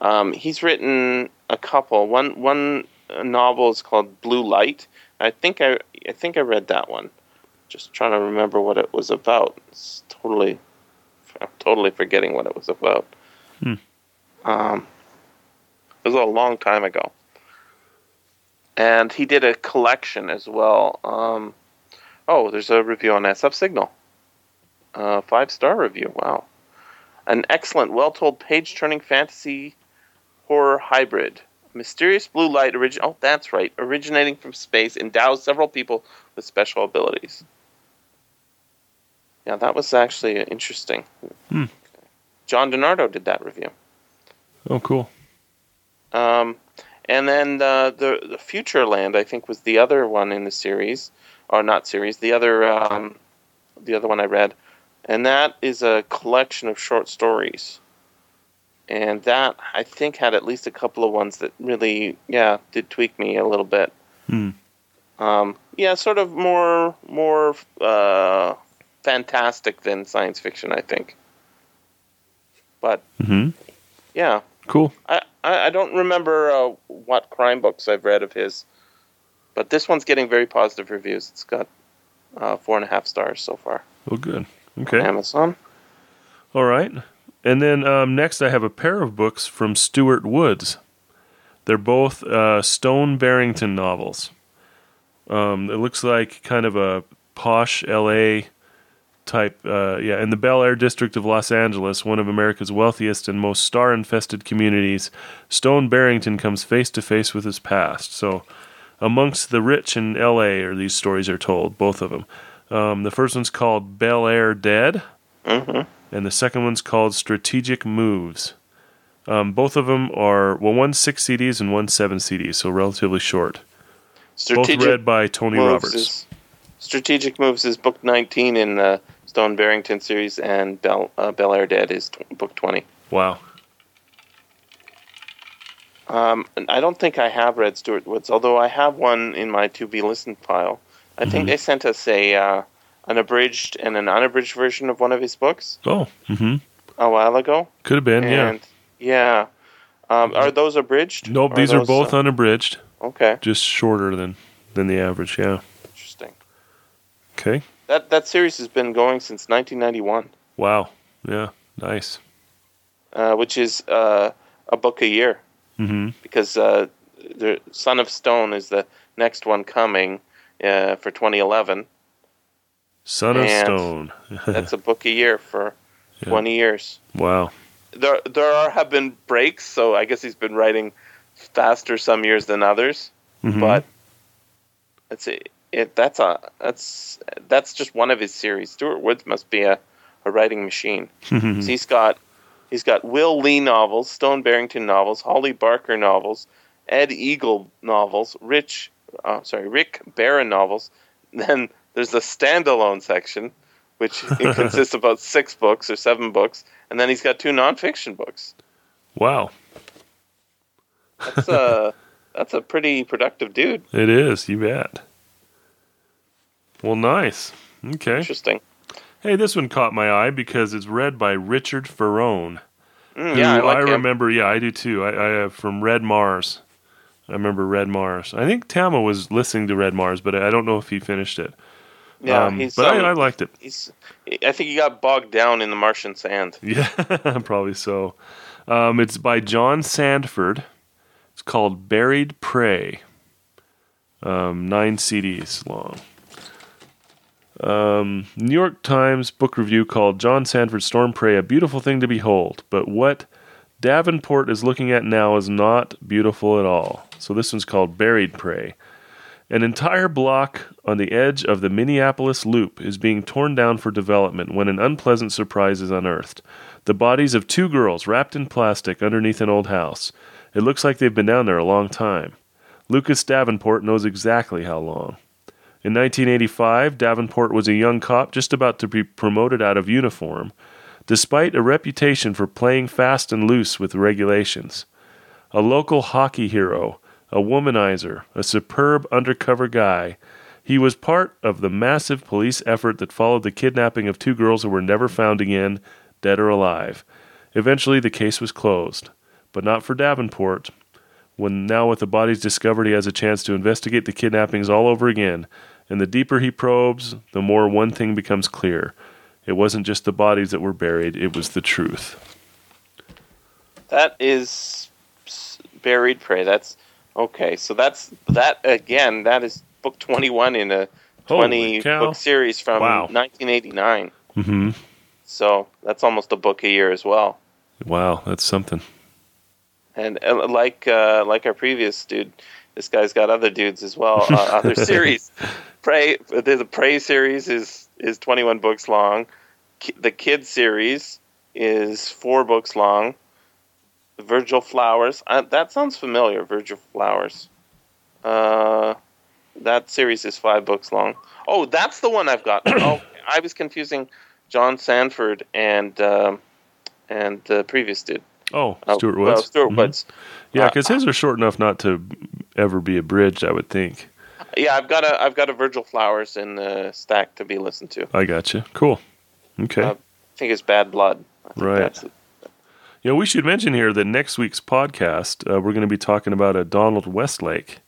Um, he's written a couple. One one novel is called Blue Light. I think I I think I read that one. Just trying to remember what it was about. It's totally I'm totally forgetting what it was about. Hmm. Um, it was a long time ago. And he did a collection as well. Um, oh, there's a review on SF Signal. Uh, five star review. Wow. An excellent, well told, page turning fantasy horror hybrid. Mysterious blue light origin. Oh, that's right. Originating from space endows several people with special abilities. Yeah, that was actually interesting. Hmm. John DeNardo did that review. oh, cool. Um, and then uh, the the Futureland, I think, was the other one in the series, or not series. The other um, the other one I read, and that is a collection of short stories. And that I think had at least a couple of ones that really, yeah, did tweak me a little bit. Hmm. Um, yeah, sort of more more uh, fantastic than science fiction, I think. But hmm yeah, Cool. I, I I don't remember uh, what crime books I've read of his, but this one's getting very positive reviews. It's got uh, four and a half stars so far. Oh, good. Okay. on Amazon. All right. And then um, next, I have a pair of books from Stuart Woods. They're both uh, Stone Barrington novels. Um, it looks like kind of a posh LA type. Uh, yeah, in the Bel Air district of Los Angeles, one of America's wealthiest and most star infested communities, Stone Barrington comes face to face with his past. So, amongst the rich in LA, or these stories are told, both of them. Um, the first one's called Bel Air Dead hmm and the second one's called Strategic Moves. Um, both of them are well, one's six CDs and one's seven CDs, so relatively short. Both read by Tony Moves Roberts. Is, Strategic Moves is book 19 in the Stone Barrington series, and Bel, uh, Bel Air Dead is t- book 20. Wow. Um, I don't think I have read Stuart Woods, although I have one in my to be listened file. I think Mhm. they sent us a uh, an abridged and an unabridged version of one of his books Oh, mm-hmm. a while ago. could have been, yeah. and yeah, um, are those abridged? Nope, Or these are both uh, unabridged, okay, just shorter than than the average. Yeah. interesting. Okay. That that series has been going since 1991, Wow. Yeah. Nice. uh, which is uh, a book a year Mm-hmm. because uh, the Son of Stone is the next one coming uh, for 2011. Son of And Stone. That's a book a year for Yeah. 20 years. wow. There there are, have been breaks, so I guess he's been writing faster some years than others. Mhm. but it's a, it that's a that's that's just one of his series. Stuart Woods must be a, a writing machine. Mm-hmm. 'Cause he's got he's got Will Lee novels, Stone Barrington novels, Holly Barker novels, Ed Eagle novels, Rich uh, sorry Rick Barron novels. Then there's a standalone section, which consists of about six books or seven books, and then he's got two nonfiction books. wow. That's a that's a pretty productive dude. It is. You bet. Well, nice. Okay. Interesting. Hey, this one caught my eye because it's read by Richard Ferrone. Mm, yeah, I like him. remember. Yeah, I do too. I, I have from Red Mars. I remember Red Mars. I think Tama was listening to Red Mars, but I don't know if he finished it. Yeah, Um, he's. but um, I, I liked it. he's. I think he got bogged down in the Martian sand. Yeah, probably so. Um, it's by John Sandford. It's called Buried Prey. Um, nine CDs long. Um, New York Times book review called John Sandford Storm Prey a beautiful thing to behold, but what Davenport is looking at now is not beautiful at all. So this one's called Buried Prey. An entire block on the edge of the Minneapolis Loop is being torn down for development when an unpleasant surprise is unearthed. The bodies of two girls wrapped in plastic underneath an old house. It looks like they've been down there a long time. Lucas Davenport knows exactly how long. In 1985, Davenport was a young cop just about to be promoted out of uniform, despite a reputation for playing fast and loose with regulations. A local hockey hero, a womanizer, a superb undercover guy, he was part of the massive police effort that followed the kidnapping of two girls who were never found again, dead or alive. Eventually, the case was closed, but not for Davenport. When now, with the bodies discovered, he has a chance to investigate the kidnappings all over again. And the deeper he probes, the more one thing becomes clear. It wasn't just the bodies that were buried, it was the truth. That is buried prey. That's okay. So that's that again. That is book twenty-one in a Holy twenty cow. book series from Wow. 1989. hmm So that's almost a book a year as well. Wow, that's something. And uh, like uh, like our previous dude, this guy's got other dudes as well. Uh, other series, Prey. The, the Prey series is is 21 books long. Ki- The Kid series is four books long. Virgil Flowers. Uh, that sounds familiar. Virgil Flowers. Uh, that series is five books long. Oh, that's the one I've got. oh, I was confusing John Sandford and um, and the previous dude. Oh, Oh, Stuart Woods. Stuart Mhm. Woods. Yeah, Uh, because his are short enough not to ever be abridged, I would think. Yeah, I've got a I've got a Virgil Flowers in the stack to be listened to. I got you. Cool. Okay. Uh, I think it's Bad Blood. I think Right. It. Yeah, we should mention here that next week's podcast, uh, we're going to be talking about a Donald Westlake,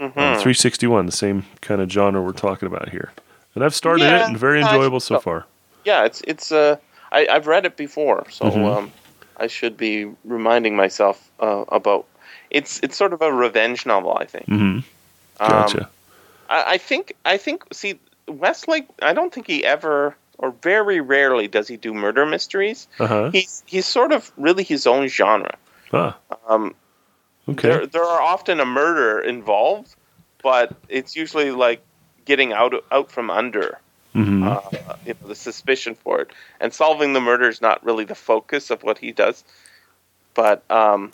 Mhm. um, 361, the same kind of genre we're talking about here. And I've started Yeah, it and very enjoyable think so far. Yeah, it's it's uh I I've read it before, so Mhm. um I should be reminding myself uh, about it's it's sort of a revenge novel, I think. hmm Um, Gotcha. I, I think I think see Westlake. I don't think he ever or very rarely does he do murder mysteries. uh huh. He's he's sort of really his own genre. Ah, Um, okay. there there are often a murder involved, but it's usually like getting out out from under hmm uh, you know, the suspicion for it, and solving the murder is not really the focus of what he does. But um,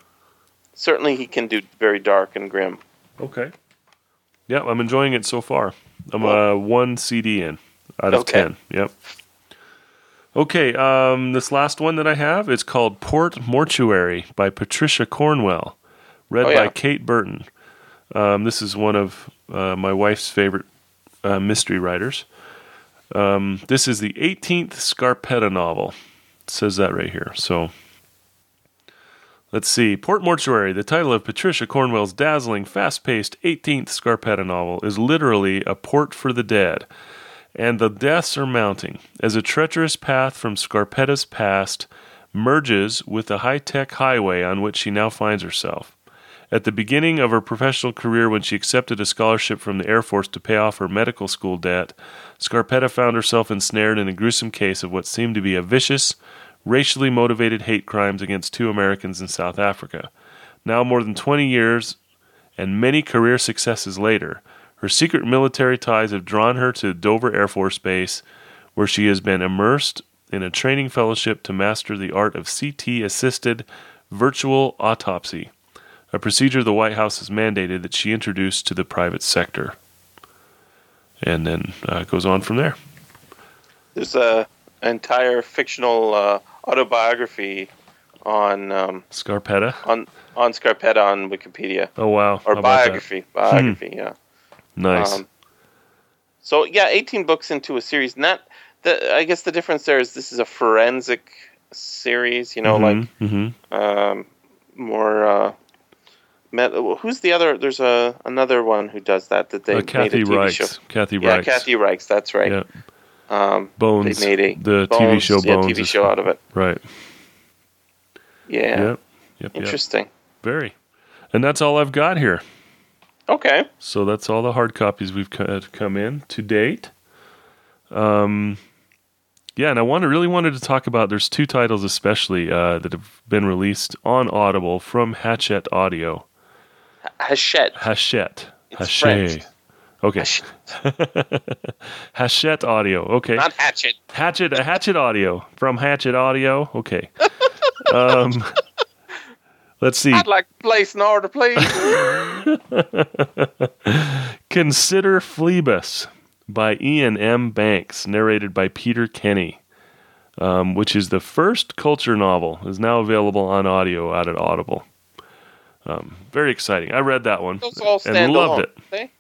certainly, he can do very dark and grim. Okay. Yeah, I'm enjoying it so far. I'm uh, one CD in out of Okay. 10. Yep. Okay, um, this last one that I have is called Port Mortuary by Patricia Cornwell, read Oh, yeah. by Kate Burton. Um, this is one of uh, my wife's favorite uh, mystery writers. Um, this is the 18th Scarpetta novel. It says that right here. So Let's see. Port Mortuary, the title of Patricia Cornwell's dazzling, fast paced 18th Scarpetta novel, is literally a port for the dead. And the deaths are mounting as a treacherous path from Scarpetta's past merges with the high tech highway on which she now finds herself. At the beginning of her professional career, when she accepted a scholarship from the Air Force to pay off her medical school debt, Scarpetta found herself ensnared in a gruesome case of what seemed to be a vicious, racially motivated hate crimes against two Americans in South Africa. Now, more than 20 years and many career successes later, her secret military ties have drawn her to Dover Air Force Base, where she has been immersed in a training fellowship to master the art of CT assisted virtual autopsy, a procedure the White House has mandated that she introduce to the private sector. And then uh, it goes on from there. There's a entire fictional uh, autobiography on um, Scarpetta. on on Scarpetta on Wikipedia Oh, wow. or biography biography. Yeah. Nice. Um, so yeah, 18 books into a series. That the I guess the difference there is this is a forensic series. You know, like hmm um, more. Uh, met, who's the other? There's a another one who does that. That they uh, made Kathy a TV show. Reichs. Kathy Yeah, Reichs. Kathy Reichs. That's right. Yeah. Um, Bones. they made a the TV Bones, show yeah, Bones. TV show out of it. Right. Yeah, Yep. Yep. Yep. interesting. Very. And that's all I've got here. Okay, So that's all the hard copies we've come in to date. Um, yeah, and I want really wanted to talk about. There's two titles especially uh, that have been released on Audible from Hachette Audio. Hachette. Hachette. It's Hachette. French. Okay. Hachette. Hachette Audio. Okay. Not Hatchet. Hatchet, Hatchet Audio from Hatchet Audio. Okay. um, Let's see. I'd like to place an order, please. Consider Phlebas by Iain M. Banks, narrated by Peter Kenny, um, which is the first culture novel, is now available on audio out at Audible. Um, very exciting. I read that one Those all stand and loved it.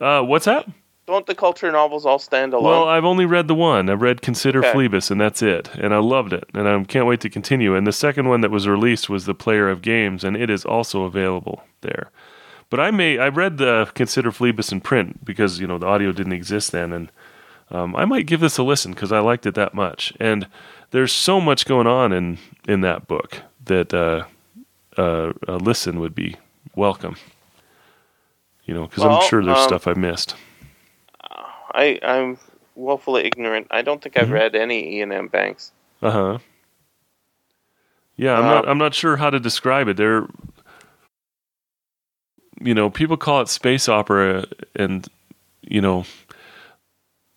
Uh, what's that? Don't the culture novels all stand alone? Well, I've only read the one. I've read Consider Okay. Phlebas, and that's it. And I loved it, and I can't wait to continue. And the second one that was released was The Player of Games, and it is also available there. But I may I read the Consider Phlebas in print because you know the audio didn't exist then, and um, I might give this a listen because I liked it that much. And there's so much going on in in that book that uh, uh, a listen would be welcome. You know, because Well, I'm sure there's um, stuff I missed. I, I'm woefully ignorant. I don't think I've Mm-hmm. read any Iain M. Banks. Uh huh. Yeah, I'm Uh, not. I'm not sure how to describe it. They're, you know, people call it space opera, and you know,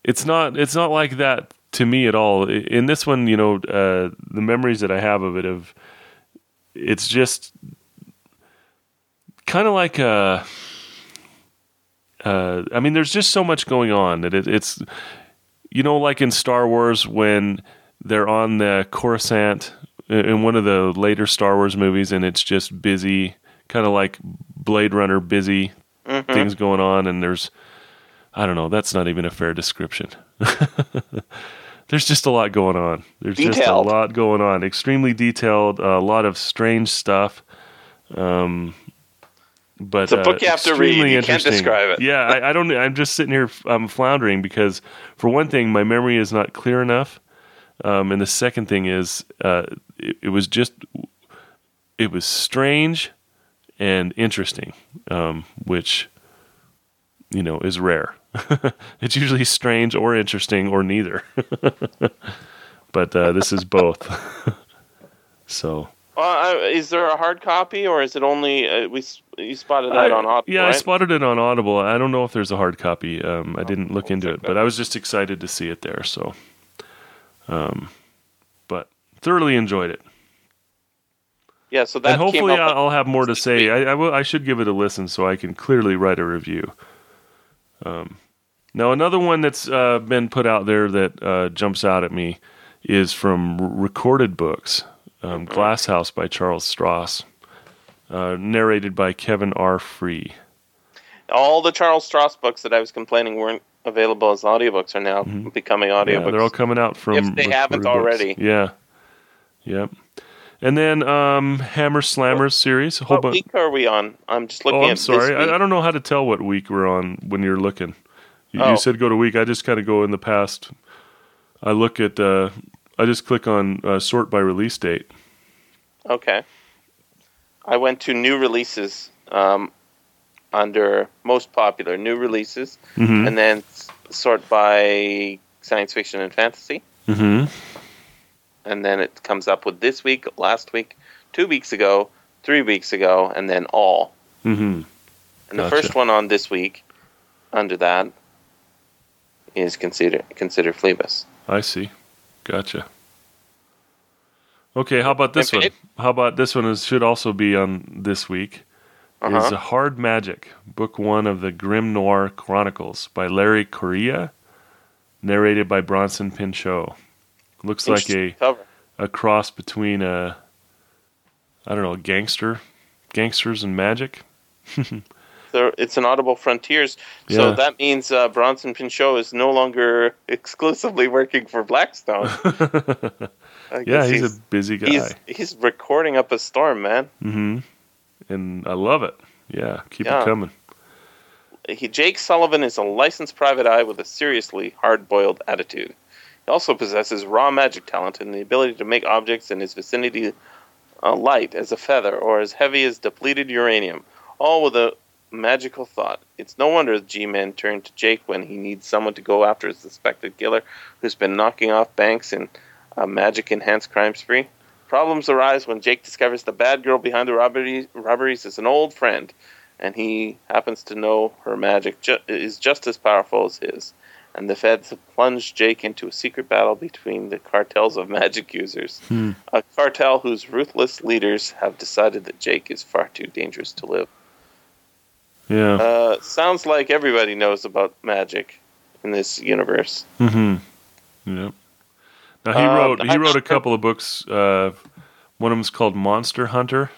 it's not. It's not like that to me at all. In this one, you know, uh, the memories that I have of it of, it's just kind of like a. Uh, I mean, there's just so much going on that it, it's, you know, like in Star Wars when they're on the Coruscant in one of the later Star Wars movies, and it's just busy, kind of like Blade Runner, busy Mhm. things going on, and there's, I don't know, that's not even a fair description. there's just a lot going on. There's just a lot going on. Extremely detailed, a lot of strange stuff. Um, but It's a book uh, you have to read. You can't describe it. Yeah, I, I don't. I'm just sitting here I'm floundering because, for one thing, my memory is not clear enough, um, and the second thing is, uh, it, it was just, it was strange and interesting, um, which, you know, is rare. it's usually strange or interesting or neither, but uh, this is both. so. Uh, is there a hard copy, or is it only uh, we? You spotted that I- on Audible, Yeah, I spotted it on Audible. I don't know if there's a hard copy. Um, I didn't look I'll into it, but I was just excited to see it there. So, um, but thoroughly enjoyed it, yeah, so that and hopefully. I'll have more to say. I, I, will, I should give it a listen so I can clearly write a review. Um, now another one that's uh, been put out there that uh, jumps out at me is from Recorded Books, um, Mm-hmm. Glass House by Charles Stross, uh, narrated by Kevin R. Free. all the Charles Stross books that I was complaining weren't available as audiobooks are now becoming audiobooks. Mm-hmm. Yeah, they're all coming out from. If they haven't Books. already. Yeah. Yep. And then um, Hammer Slammers series. A whole what bunch. week are we on? I'm just looking Oh, I'm at sorry. I, I don't know how to tell what week we're on when you're looking. You, Oh. you said go to week. I just kind of go in the past. I look at. Uh, I just click on uh, sort by release date. Okay. I went to new releases um, under most popular new releases, Mm-hmm. and then sort by science fiction and fantasy, Mm-hmm. and then it comes up with this week, last week, two weeks ago, three weeks ago, and then all. Mm-hmm. And the Gotcha. first one on this week, under that, is consider consider Phlebas. I see. Gotcha. Okay, how about this one? How about this one? Is should also be on this week. Is Uh-huh. Hard Magic, Book One of the Grimnoir Chronicles by Larry Correia, narrated by Bronson Pinchot. Looks like a, cover. a cross between a, I don't know, gangster, gangsters and magic. There, it's an Audible Frontiers, so Yeah. that means uh, Bronson Pinchot is no longer exclusively working for Blackstone. Yeah, guess he's, a busy guy. he's he's recording up a storm, man. hmm And I love it. Yeah, keep Yeah. it coming. He, Jake Sullivan is a licensed private eye with a seriously hard-boiled attitude. He also possesses raw magic talent and the ability to make objects in his vicinity uh, light as a feather or as heavy as depleted uranium, all with a magical thought. It's no wonder the G-men turn to Jake when he needs someone to go after a suspected killer who's been knocking off banks in a magic-enhanced crime spree. Problems arise when Jake discovers the bad girl behind the robberies, robberies is an old friend, and he happens to know her magic ju- is just as powerful as his. and the feds have plunged Jake into a secret battle between the cartels of magic users. Hmm. A cartel whose ruthless leaders have decided that Jake is far too dangerous to live. Yeah. Uh, sounds like everybody knows about magic in this universe. Mm-hmm. Yep. Now he Um, wrote he wrote a couple of books. Uh, one of them's called Monster Hunter,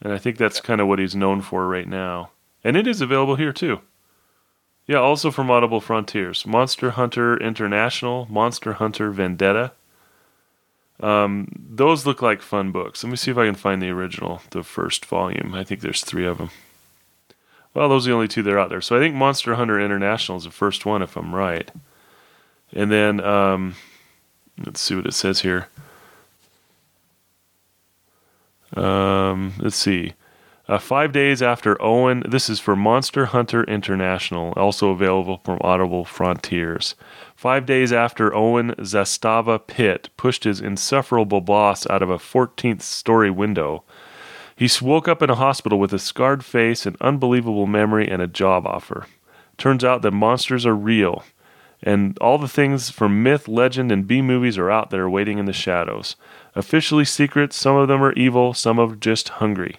and I think that's kind of what he's known for right now. And it is available here too. Yeah, also from Audible Frontiers, Monster Hunter International, Monster Hunter Vendetta. Um, those look like fun books. Let me see if I can find the original, the first volume. I think there's three of them. Well, those are the only two that are out there. So I think Monster Hunter International is the first one, if I'm right. And then um, let's see what it says here. Um, let's see. Uh, five days after Owen, this is for Monster Hunter International, also available from Audible Frontiers. Five days after Owen Zastava Pitt pushed his insufferable boss out of a 14th story window, he woke up in a hospital with a scarred face, an unbelievable memory, and a job offer. Turns out that monsters are real, and all the things from myth, legend, and B movies are out there waiting in the shadows. Officially secret, some of them are evil, some are just hungry.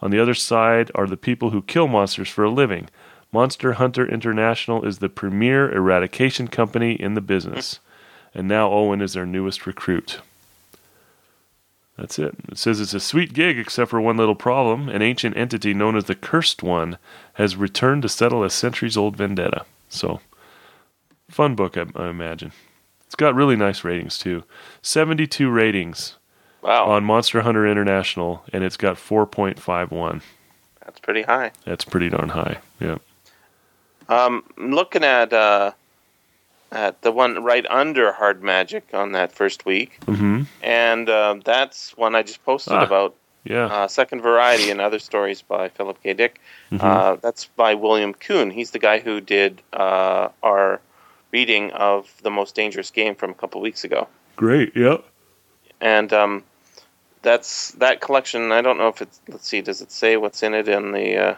On the other side are the people who kill monsters for a living. Monster Hunter International is the premier eradication company in the business. And now Owen is their newest recruit. That's it. It says it's a sweet gig, except for one little problem. An ancient entity known as the Cursed One has returned to settle a centuries old vendetta. So, fun book, I, I imagine. It's got really nice ratings, too 72 ratings Wow, on Monster Hunter International, and it's got 4.51. that's pretty high. That's pretty darn high. Yeah. Um, I'm looking at uh, at the one right under Hard Magic on that first week, hmm and um, that's one I just posted Ah. about Yeah. uh, Second Variety and Other Stories by Philip K. Dick. Mhm. Uh, that's by William Kuhn. He's the guy who did uh, our reading of The Most Dangerous Game from a couple weeks ago. Great. Yep. And um, that's that collection. I don't know if it's. Let's see. Does it say what's in it in the?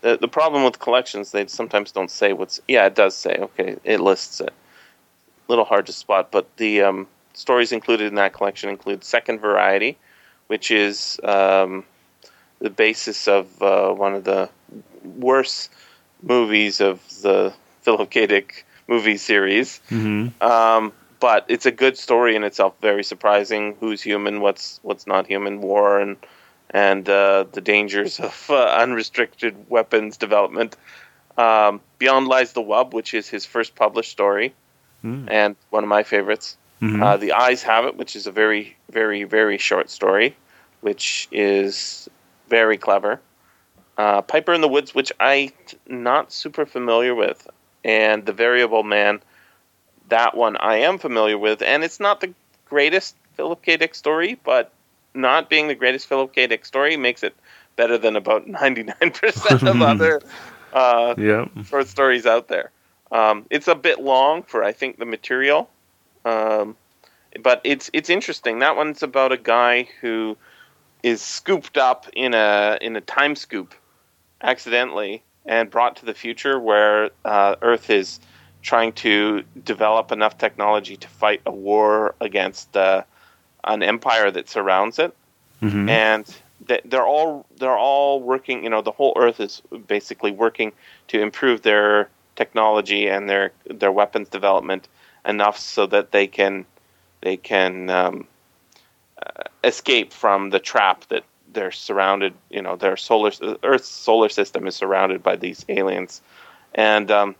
The the problem with collections, they sometimes don't say what's. Yeah, it does say. Okay, it lists it. A little hard to spot, but the um, stories included in that collection include Second Variety, which is um, the basis of uh, one of the worst movies of the Philip K. Dick movie series. hmm Um, but it's a good story in itself. Very surprising. Who's human? What's what's not human? War and and uh, the dangers of uh, unrestricted weapons development. Um, Beyond lies the wub, which is his first published story Mm. and one of my favorites. hmm Uh, the Eyes Have It, which is a very, very, very short story, which is very clever. Uh, Piper in the Woods, which I'm not super familiar with, and The Variable Man, that one I am familiar with, and it's not the greatest Philip K. Dick story, but not being the greatest Philip K. Dick story makes it better than about ninety nine percent of other uh, Yep. short stories out there. Um, it's a bit long for I think the material, um, but it's it's interesting. That one's about a guy who is scooped up in a in a time scoop accidentally and brought to the future where uh, Earth is trying to develop enough technology to fight a war against uh, an empire that surrounds it hmm and th- they're all they're all working. You know, the whole Earth is basically working to improve their technology and their their weapons development enough so that they can they can um, uh, escape from the trap that they're surrounded. You know, their solar Earth's solar system is surrounded by these aliens, and um,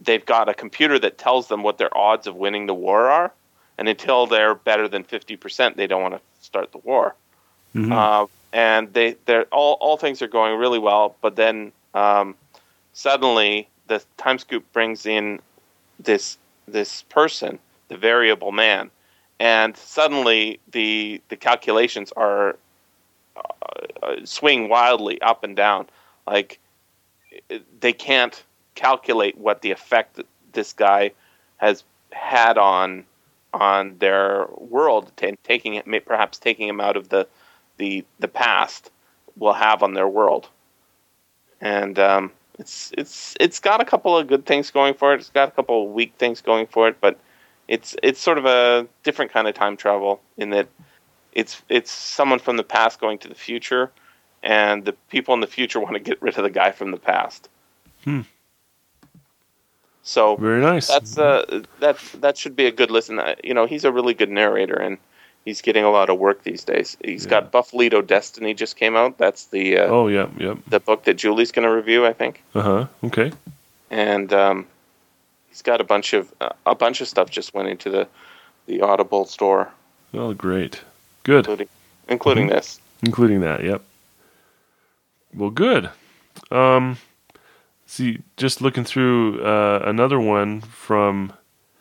they've got a computer that tells them what their odds of winning the war are. And until they're better than fifty percent, they don't want to start the war. hmm Uh, and they they're all all things are going really well, but then um, suddenly the time scoop brings in this this person, the variable man, and suddenly the the calculations are uh, uh, swing wildly up and down, like they can't calculate what the effect that this guy has had on on their world, ta- taking it perhaps taking him out of the the the past will have on their world. And um, it's it's it's got a couple of good things going for it. It's got a couple of weak things going for it, but it's it's sort of a different kind of time travel in that it's it's someone from the past going to the future, and the people in the future want to get rid of the guy from the past. Hmm. So Very nice. that's uh that that should be a good listen. You know, he's a really good narrator, and he's getting a lot of work these days. He's Yeah. got Buffalito Destiny just came out. That's the uh, oh, yeah, yep. the book that Julie's going to review, I think. Uh huh. Okay. And um, he's got a bunch of uh, a bunch of stuff just went into the the Audible store, Oh, great. Good. including including Mm-hmm. this. including that. Yep. Well, good. Um, see, just looking through uh, another one from.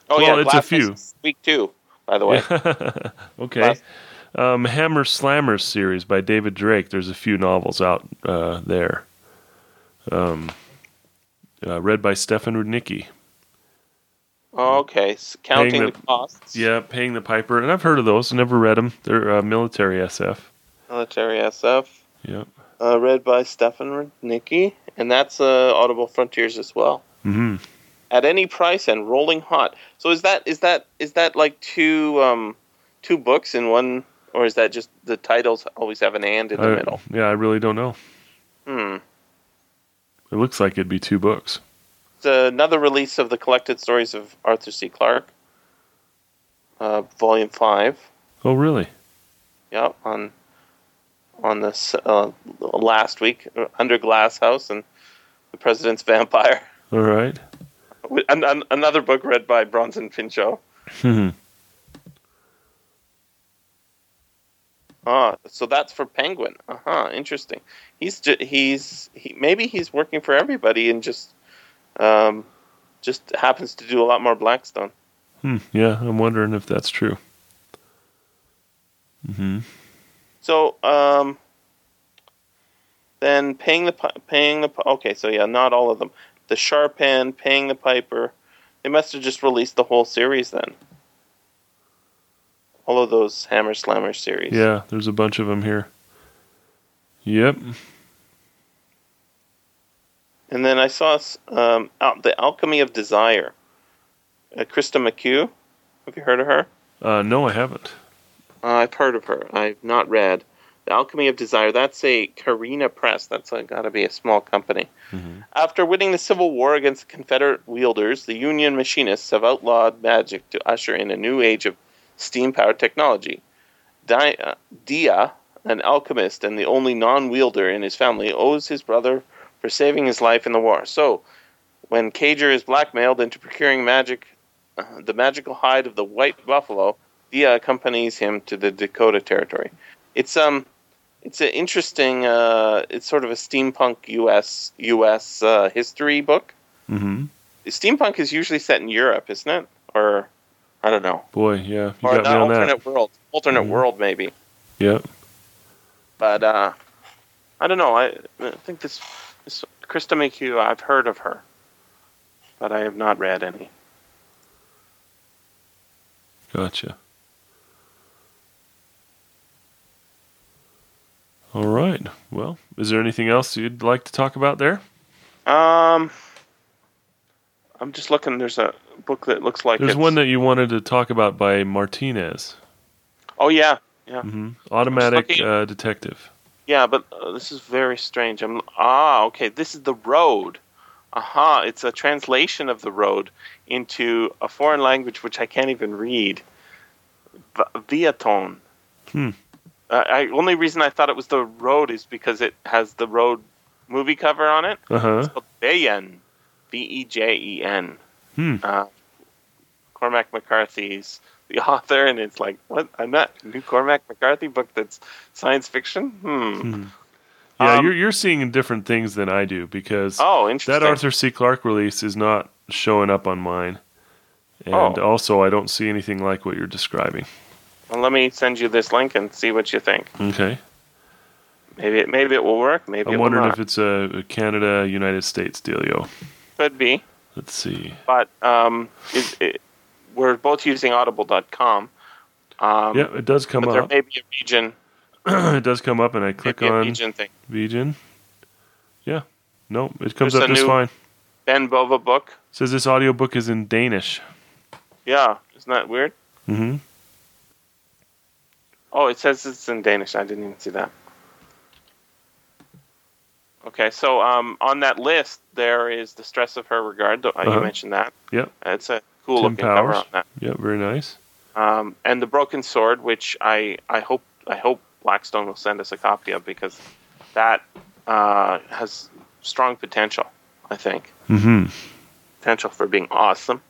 Oh Well, yeah, it's a few. Week two, by the way. okay. Last- Um, Hammer's Slammers series by David Drake. There's a few novels out uh, there. Um, uh, read by Stefan Rudnicki. okay, s counting the, the- costs. Yeah, Paying the Piper, and I've heard of those. Never read them. They're uh, military SF. Military SF. Yep. Uh, read by Stefan Rudnicki, and that's uh, Audible Frontiers as well. hmm At any price and rolling hot. So is that is that is that like two um, two books in one, or is that just the titles always have an and in the I, middle? yeah, I really don't know. Hmm. It looks like it'd be two books. It's another release of the collected stories of Arthur C. Clarke, uh, Volume Five. Oh, really? Yep, on on this uh, last week uh, under Glass House and the President's Vampire. All right. An- an- another book read by Bronson Pinchot. Hmm. Ah, so that's for Penguin. Uh huh. Interesting. He's ju- he's he, maybe he's working for everybody and just um just happens to do a lot more Blackstone. Hmm. Yeah, I'm wondering if that's true. Hmm. So um then paying the paying the okay. So yeah, not all of them. The Sharp End, paying the Piper. They must have just released the whole series then. All of those Hammer Slammer series. Yeah, there's a bunch of them here. Yep. And then I saw um, the Alchemy of Desire. Uh, Krista McHugh. Have you heard of her? Uh, no, I haven't. I've heard of her. I've not read the Alchemy of Desire. That's a Carina Press. That's got to be a small company. After winning the Civil War against the Confederate wielders, the Union machinists have outlawed magic to usher in a new age of steam-powered technology. Di- uh, Dia, an alchemist and the only non-wielder in his family, owes his brother for saving his life in the war. So, when Cager is blackmailed into procuring magic, uh, the magical hide of the white buffalo, Dia accompanies him to the Dakota territory. It's um, it's an interesting. Uh, it's sort of a steampunk U.S. U.S. Uh, history book. hmm Steampunk is usually set in Europe, isn't it? Or I don't know. Boy, yeah, you or got me on alternate that. world. Alternate Mhm. world, maybe. Yeah. But uh, I don't know. I, I think this, this Krista McHugh. I've heard of her, but I have not read any. Gotcha. All right. Well, is there anything else you'd like to talk about there? Um, I'm just looking. There's a book that looks like There's one that you wanted to talk about by Martinez. Oh yeah, yeah, hmm Automatic uh, Detective. yeah. But uh, this is very strange. I'm ah okay. This is the road. Aha! It's a translation of the road into a foreign language which I can't even read. V- Viaton. Hmm. Uh, I only reason I thought it was the road is because it has the road movie cover on it. Uh huh. It's called Vejen. V E J E N. Hmm. Uh, Cormac McCarthy's the author, and it's like, what? I'm not new Cormac McCarthy book that's science fiction. Hmm. Hmm. Yeah, Um, you're you're seeing different things than I do because Oh, that Arthur C. Clarke release is not showing up on mine, and Oh. also I don't see anything like what you're describing. Well, let me send you this link and see what you think. Okay. Maybe it, maybe it will work. Maybe I'm it will wondering if it's a, Canada United States dealio. Could be, Let's see. but um, it, it, we're both using Audible.com. Um, Yeah, it does come but there up. may be a region, it does come up, and I click on region thing. Region. Yeah, Nope, it comes There's up just fine. Ben Bova book. says this audiobook is in Danish. Yeah, isn't that weird? Mm-hmm. Oh, it says it's in Danish. I didn't even see that. Okay, so um, on that list there is the stress of her regard. uh, Uh-huh. You mentioned that. Yep. It's a cool Tim looking cover Powers. on that. Yeah, very nice. Um, and the Broken Sword, which I, I hope I hope Blackstone will send us a copy of because that uh, has strong potential. I think Mm-hmm. potential for being awesome.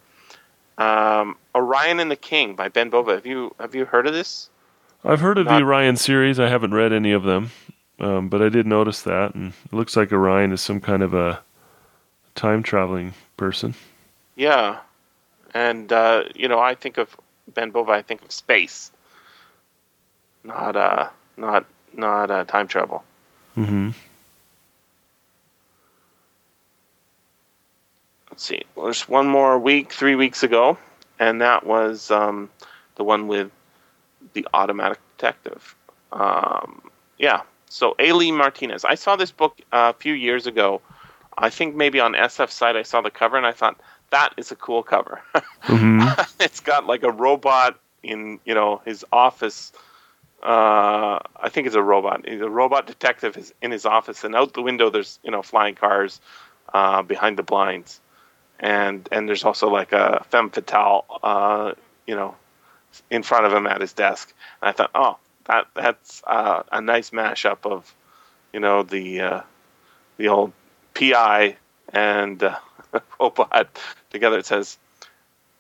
Um, Orion and the King by Ben Bova. Have you have you heard of this? I've heard of Not- the Orion series. I haven't read any of them, um, but I did notice that, and it looks like Orion is some kind of a time traveling person. Yeah, and uh, you know, I think of Ben Bova. I think of space, not uh, not not uh, time travel. Mm-hmm. Let's see. Well, there's one more week, three weeks ago, and that was um, the one with the automatic detective. Um, yeah. So A. Lee Martinez. I saw this book uh, a few years ago. I think maybe on SF site I saw the cover and I thought that is a cool cover. Mm-hmm. it's got like a robot in you know his office. Uh, I think it's a robot. He's a robot detective is in his office, and out the window there's you know flying cars uh, behind the blinds, and and there's also like a femme fatale, uh, you know, in front of him at his desk. And I thought, oh, that that's uh, a nice mashup of, you know, the uh, the old PI and uh, robot together. It says.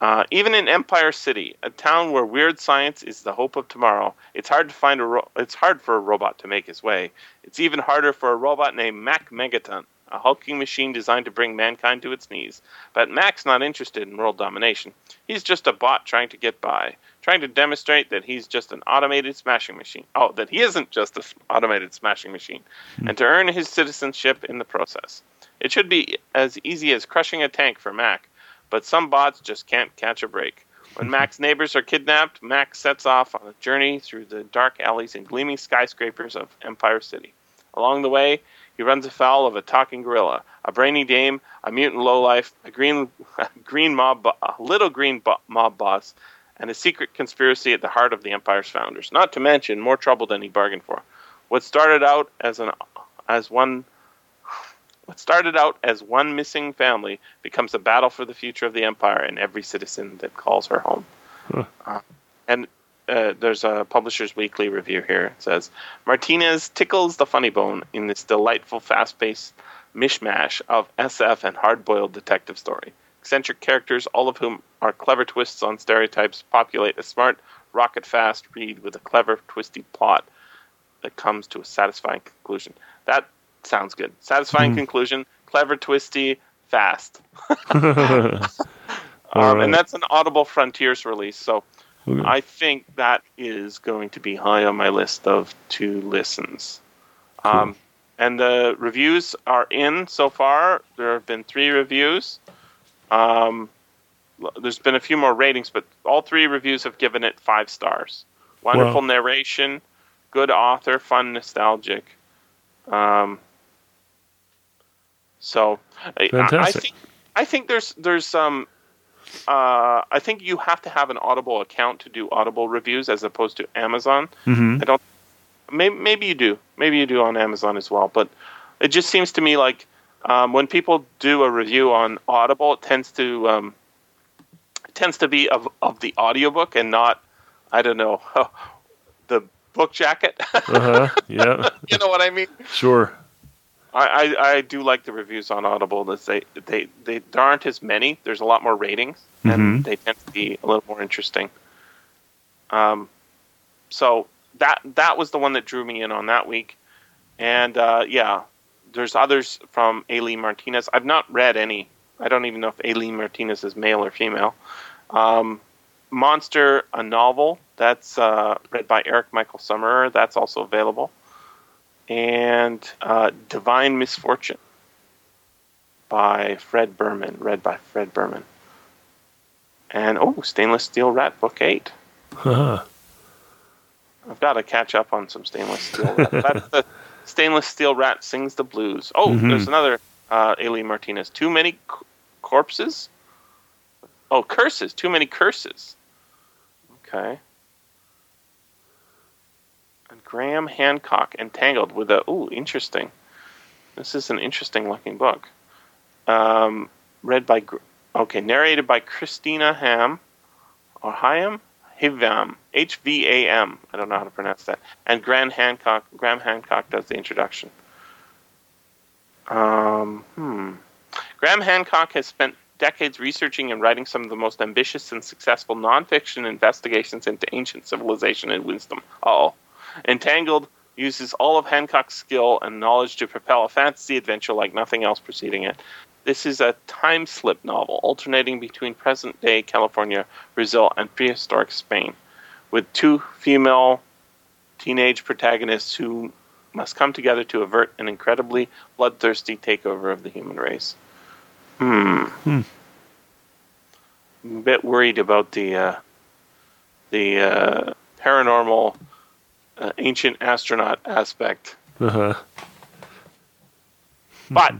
Uh, even in Empire City, a town where weird science is the hope of tomorrow, it's hard to find a ro- it's hard for a robot to make his way. It's even harder for a robot named Mac Megaton, a hulking machine designed to bring mankind to its knees. But Mac's not interested in world domination. He's just a bot trying to get by, trying to demonstrate that he's just an automated smashing machine. Oh, that he isn't just an automated smashing machine, hmm. and to earn his citizenship in the process. It should be as easy as crushing a tank for Mac, but some bots just can't catch a break. When hmm. Mac's neighbors are kidnapped, Mac sets off on a journey through the dark alleys and gleaming skyscrapers of Empire City. Along the way, he runs afoul of a talking gorilla, a brainy dame, a mutant lowlife, a green, a green mob, bo- a little green bo- mob boss, and a secret conspiracy at the heart of the Empire's founders. Not to mention more trouble than he bargained for. What started out as an as one what started out as one missing family becomes a battle for the future of the empire and every citizen that calls her home. Huh. Uh, and uh, there's a Publishers Weekly review here. It says Martinez tickles the funny bone in this delightful, fast-paced mishmash of SF and hard-boiled detective story. Eccentric characters, all of whom are clever twists on stereotypes, populate a smart, rocket-fast read with a clever, twisty plot that comes to a satisfying conclusion. That sounds good. Satisfying Hmm. conclusion, clever, twisty, fast. Um, right. And that's an Audible Frontiers release. So Okay. I think that is going to be high on my list of two listens. Um, and the reviews are in so far. There have been three reviews. Um, there's been a few more ratings, but all three reviews have given it five stars. Wonderful narration, good author, fun, nostalgic. Um, so I- I, I Fantastic. think I think there's there's um uh, I think you have to have an Audible account to do Audible reviews as opposed to Amazon. Mhm. I don't. Maybe, maybe you do. Maybe you do on Amazon as well. But it just seems to me like um, when people do a review on Audible, it tends to um, it tends to be of of the audiobook and not I don't know the book jacket. Uh-huh. Yeah. you know what I mean? Sure. I, I, I do like the reviews on Audible. They, they they there aren't as many. There's a lot more ratings, and they tend to be a little more interesting. Um, so that that was the one that drew me in on that week, and uh, yeah, there's others from A. Lee Martinez. I've not read any. I don't even know if A. Lee Martinez is male or female. Um, Monster, a novel that's uh, read by Eric Michael Summerer. That's also available and uh, Divine Misfortune by Fred Berman, read by Fred Berman. And oh, Stainless Steel Rat Book 8. Uh-huh. I've got to catch up on some Stainless Steel Rat. That's the Stainless Steel Rat Sings the Blues. Oh, Mhm. there's another uh, A. Lee Martinez. Too many c- corpses? Oh, curses. Too many curses. Okay. And Graham Hancock, Entangled, with a. Ooh, interesting. This is an interesting looking book. Um, read by. Okay, narrated by Christina Ham. Or Hayam? Hivam. H V A M. I don't know how to pronounce that. And Graham Hancock. Graham Hancock does the introduction. Um, hmm. Graham Hancock has spent decades researching and writing some of the most ambitious and successful nonfiction investigations into ancient civilization and wisdom. Oh. Entangled uses all of Hancock's skill and knowledge to propel a fantasy adventure like nothing else preceding it. This is a time slip novel alternating between present day California, Brazil, and prehistoric Spain, with two female teenage protagonists who must come together to avert an incredibly bloodthirsty takeover of the human race. Hmm. Hmm. I'm a bit worried about the uh, the uh, paranormal uh, ancient astronaut aspect, Uh-huh. but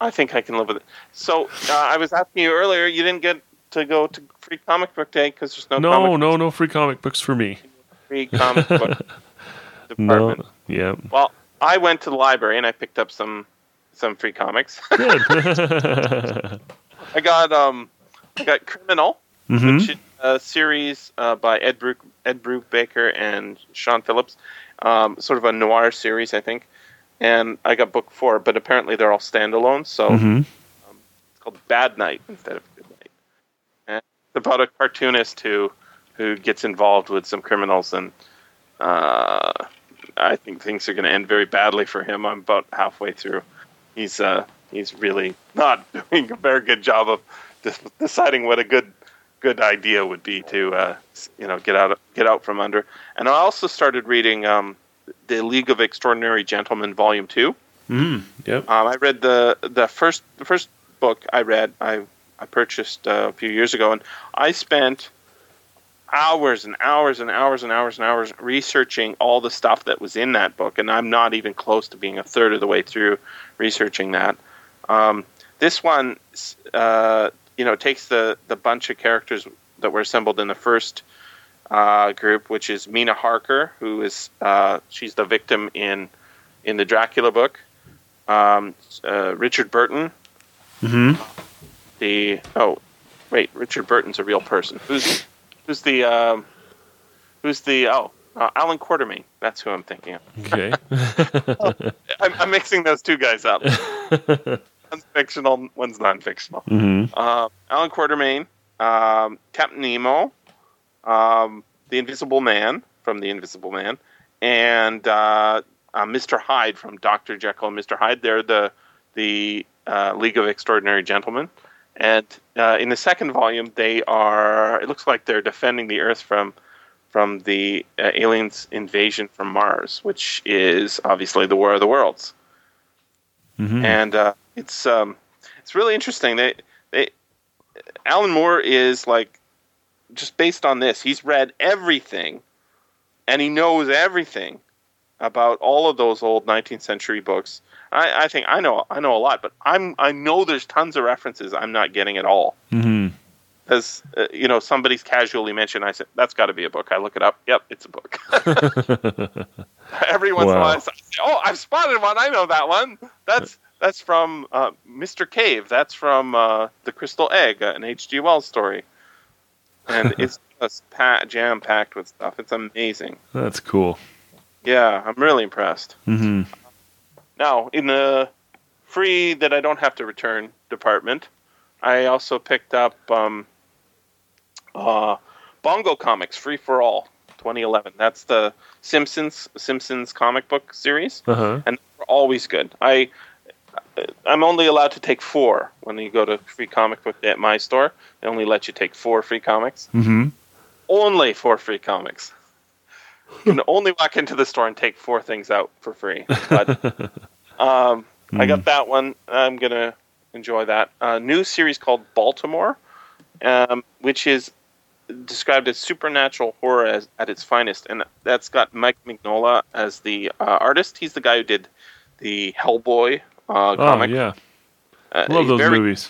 I think I can live with it. So uh, I was asking you earlier, you didn't get to go to free comic book day because there's no No, comic no, no free comic books for me. free comic book No. department. Yeah. Well, I went to the library and I picked up some some free comics. Good. I got um I got Criminal, hmm which a series uh, by Ed Brook Ed Brubaker and Sean Phillips, um, sort of a noir series, I think. And I got book four, but apparently they're all standalone, so hmm it's called Bad Night instead of Good Night. And it's about a cartoonist who who gets involved with some criminals, and uh, I think things are going to end very badly for him. I'm about halfway through. He's uh, he's really not doing a very good job of deciding what a good good idea would be to uh, you know get out get out from under. And I also started reading um, the League of Extraordinary Gentlemen, Volume Two. Mm, yep. Um, I read the the first the first book I read I I purchased uh, a few years ago, and I spent hours and hours and hours and hours and hours researching all the stuff that was in that book, and I'm not even close to being a third of the way through researching that. Um, this one, uh, you know, takes the the bunch of characters that were assembled in the first uh, group, which is Mina Harker, who is uh, she's the victim in in the Dracula book um, uh, Richard Burton. hmm The oh, wait, Richard Burton's a real person. Who's who's the um, who's the oh uh, Allan Quatermain? That's who I'm thinking of. Okay. I'm, I'm mixing those two guys up. One's fictional, one's non-fictional. hmm Uh, Allan Quatermain, um, Captain Nemo, um, the Invisible Man from the Invisible Man, and uh, uh, Mr. Hyde from Doctor Jekyll and Mr. Hyde. They're the the uh, League of Extraordinary Gentlemen, and uh, in the second volume, they are. It looks like they're defending the Earth from from the uh, aliens' invasion from Mars, which is obviously the War of the Worlds hmm and uh, it's um, it's really interesting. They, they, Alan Moore is like just based on this. He's read everything, and he knows everything about all of those old 19th century books. I, I think I know I know a lot, but I'm I know there's tons of references I'm not getting at all. hmm Because uh, you know somebody's casually mentioned, I said that's got to be a book. I look it up. Yep, it's a book. Every once in a Wow. while, I say, "Oh, I've spotted one. I know that one. That's that's from uh, Mr. Cave. That's from uh, the Crystal Egg, an H.G. Wells story." And it's just pa- jam packed with stuff. It's amazing. That's cool. Yeah, I'm really impressed. hmm Now, in the free that I don't have to return department, I also picked up um, uh, Bongo Comics Free for All 2011. That's the Simpsons Simpsons comic book series, Uh-huh. and they're always good. I I'm only allowed to take four when you go to free comic book day at my store. They only let you take four free comics. hmm Only four free comics. You can only walk into the store and take four things out for free. But um, I got that one. I'm gonna enjoy that. A new series called Baltimore, um, which is described as supernatural horror as, at its finest, and that's got Mike Mignola as the uh, artist. He's the guy who did the Hellboy uh, Oh, comic. yeah. Uh, Love those very- movies.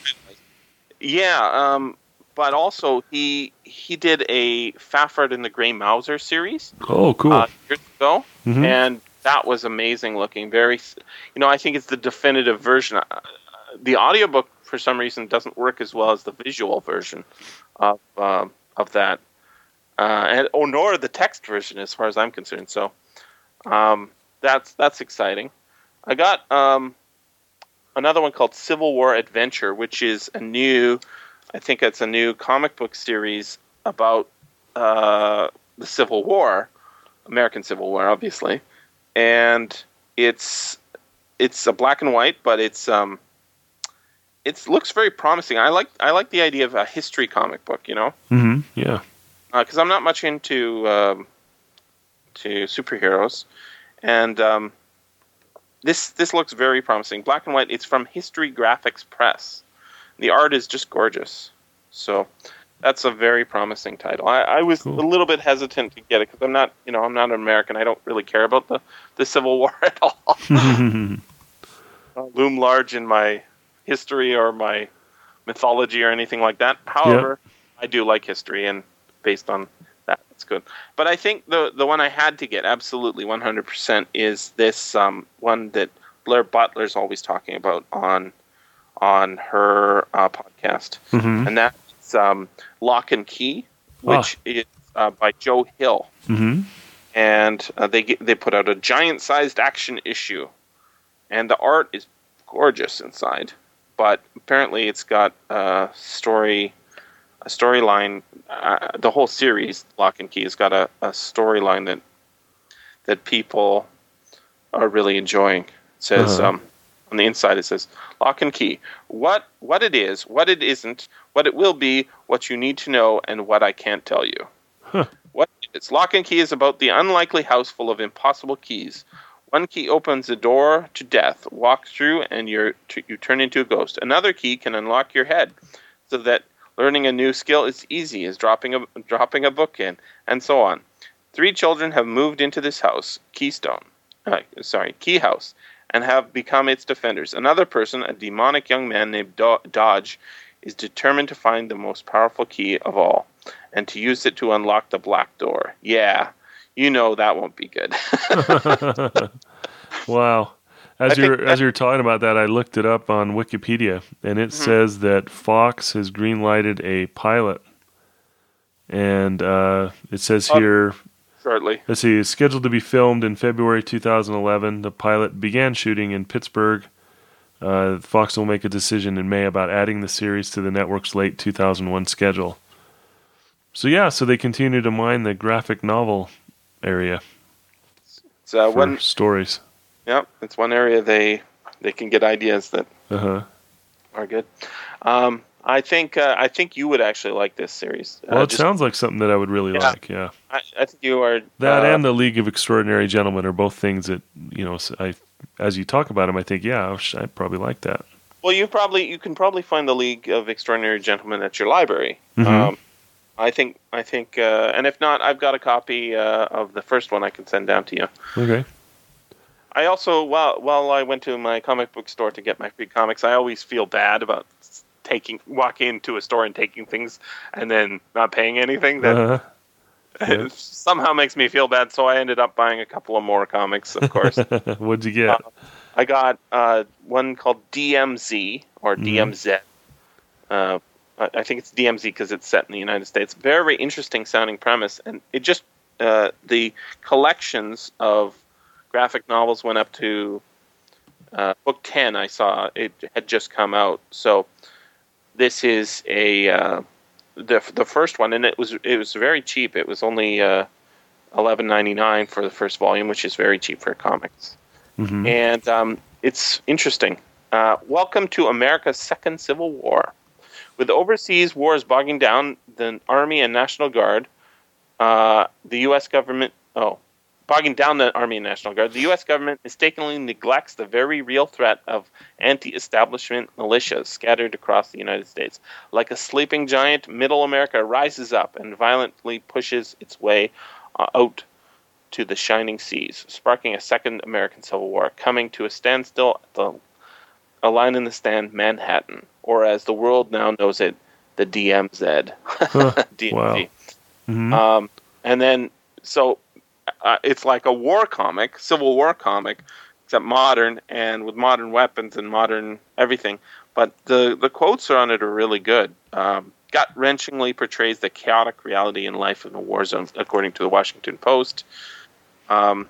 Yeah, um, but also he he did a Fafhrd and the Grey Mouser series Oh, cool. uh, years ago, Mhm. and that was amazing looking. Very, you know, I think it's the definitive version. Uh, the audiobook for some reason doesn't work as well as the visual version of um, of that, uh, and or nor the text version as far as I'm concerned. So um, that's that's exciting. I got um, another one called Civil War Adventure, which is a new, I think it's a new comic book series about uh, the Civil War, American Civil War, obviously, and it's it's a black and white, but it's um, it looks very promising. I like I like the idea of a history comic book, you know, hmm Yeah. because I'm not much into um, to superheroes, and um, this this looks very promising. Black and white. It's from History Graphics Press. The art is just gorgeous. So that's a very promising title. I, I was Cool. a little bit hesitant to get it because I'm not, you know, I'm not an American. I don't really care about the the Civil War at all. uh, loom large in my history or my mythology or anything like that. However, I do like history, and based on that, it's good. But I think the the one I had to get absolutely 100% is this um, one that Blair Butler's always talking about on on her uh, podcast, hmm and that's um, Locke and Key, which is uh, by Joe Hill. Hmm and uh, they get, they put out a giant sized action issue, and the art is gorgeous inside. But apparently, it's got a story, a storyline. Uh, the whole series, Locke and Key, has got a, a storyline that that people are really enjoying. It says Uh-huh. um, on the inside, it says Locke and Key. What what it is, what it isn't, what it will be, what you need to know, and what I can't tell you. Huh. What it's Locke and Key is about the unlikely house full of impossible keys. One key opens the door to death. Walk through, and you're you turn into a ghost. Another key can unlock your head, so that learning a new skill is easy as dropping a dropping a book in, and so on. Three children have moved into this house, Keystone, uh, sorry, Key House, and have become its defenders. Another person, a demonic young man named Do- Dodge, is determined to find the most powerful key of all and to use it to unlock the black door. Yeah, you know that won't be good. wow. As I you're as you're talking about that, I looked it up on Wikipedia, and it Mm-hmm. says that Fox has greenlighted a pilot, and uh, it says Oh. here, Shortly. let's see, it's scheduled to be filmed in February 2011. The pilot began shooting in Pittsburgh. Uh, Fox will make a decision in May about adding the series to the network's late 2001 schedule. So yeah, so they continue to mine the graphic novel area It's uh, one. stories. Yep, it's one area they they can get ideas that Uh huh. are good. Um, I think uh, I think you would actually like this series. Well, uh, it just- sounds like something that I would really Yeah. like. Yeah, I, I think you are that uh, and the League of Extraordinary Gentlemen are both things that you know. I as you talk about them, I think, yeah, I probably like that. Well, you probably you can probably find the League of Extraordinary Gentlemen at your library. Mhm. Um, I think I think, uh, and if not, I've got a copy uh, of the first one I can send down to you. Okay. I also while while I went to my comic book store to get my free comics, I always feel bad about taking walking into a store and taking things and then not paying anything. That Uh-huh. yeah. somehow makes me feel bad. So I ended up buying a couple of more comics. Of course, What'd you get? I got uh, one called DMZ or Mhm. DMZ. Uh, I think it's DMZ because it's set in the United States. Very interesting sounding premise, and it just uh, the collections of graphic novels went up to uh, book ten. I saw it had just come out, so this is a uh, the the first one, and it was it was very cheap. It was only uh, eleven ninety nine for the first volume, which is very cheap for comics hmm and um, it's interesting. Uh, welcome to America's second Civil War. With overseas wars bogging down the Army and National Guard, uh, the U.S. government, oh, bogging down the Army and National Guard, the U.S. government mistakenly neglects the very real threat of anti establishment militias scattered across the United States. Like a sleeping giant, Middle America rises up and violently pushes its way uh, out to the shining seas, sparking a second American Civil War, coming to a standstill at the a line in the stand, Manhattan, or as the world now knows it, the DMZ. DMZ. wow. Mhm. Um, and then, so uh, it's like a war comic, Civil War comic, except modern and with modern weapons and modern everything. But the, the quotes on it are really good. Um, Gut wrenchingly portrays the chaotic reality and life in a war zone, according to the Washington Post. Um,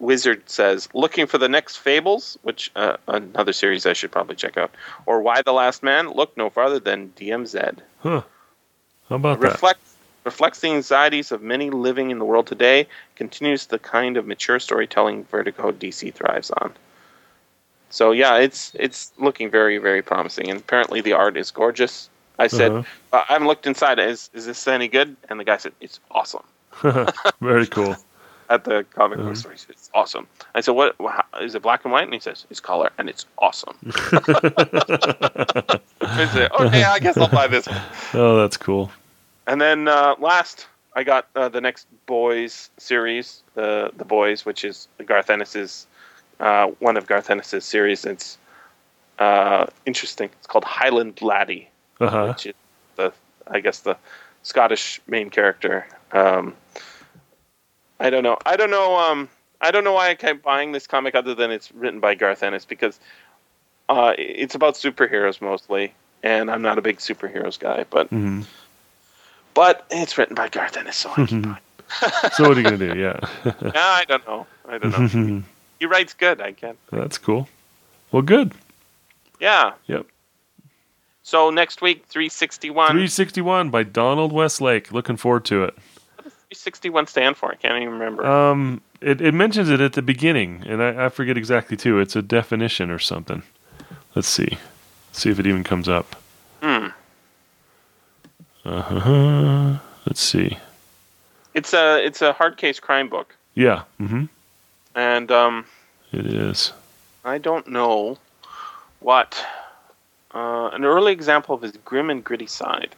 Wizard says, looking for the next Fables, which uh, another series I should probably check out, or Y the Last Man, look no farther than DMZ Huh. How about that? reflects reflects the anxieties of many living in the world today. Continues the kind of mature storytelling Vertigo DC thrives on. So yeah, it's it's looking very very promising, and apparently the art is gorgeous. I said Uh-huh. uh, I haven't looked inside. Is is this any good? And the guy said it's awesome. Very cool. At the comic Uh-huh. book store, he said it's awesome. I said, "What how, is it? Black and white?" And he says, "It's color, and it's awesome." I said, "Okay, I guess I'll buy this one." Oh, that's cool. And then uh, last, I got uh, the next Boys series, the the Boys, which is Garth Ennis's uh, one of Garth Ennis's series. It's uh, interesting. It's called Highland Laddie, Uh huh. which is the I guess the Scottish main character. Um, I don't know. I don't know. Um, I don't know why I kept buying this comic other than it's written by Garth Ennis because uh, it's about superheroes mostly, and I'm not a big superheroes guy, but hmm but it's written by Garth Ennis, so I keep buying. So what are you gonna do? Yeah. Yeah, I don't know. I don't know. he writes good. I can. that's cool. Well, good. Yeah. Yep. So next week, 361. 361 by Donald Westlake. Looking forward to it. 361 stand for? I can't even remember. Um, it, it mentions it at the beginning, and I, I forget exactly too. It's a definition or something. Let's see. see if it even comes up. Hmm. Uh-huh. Let's see. It's a it's a hard case crime book, Yeah. Mm-hmm. and um, It is. I don't know what. Uh, an early example of his grim and gritty side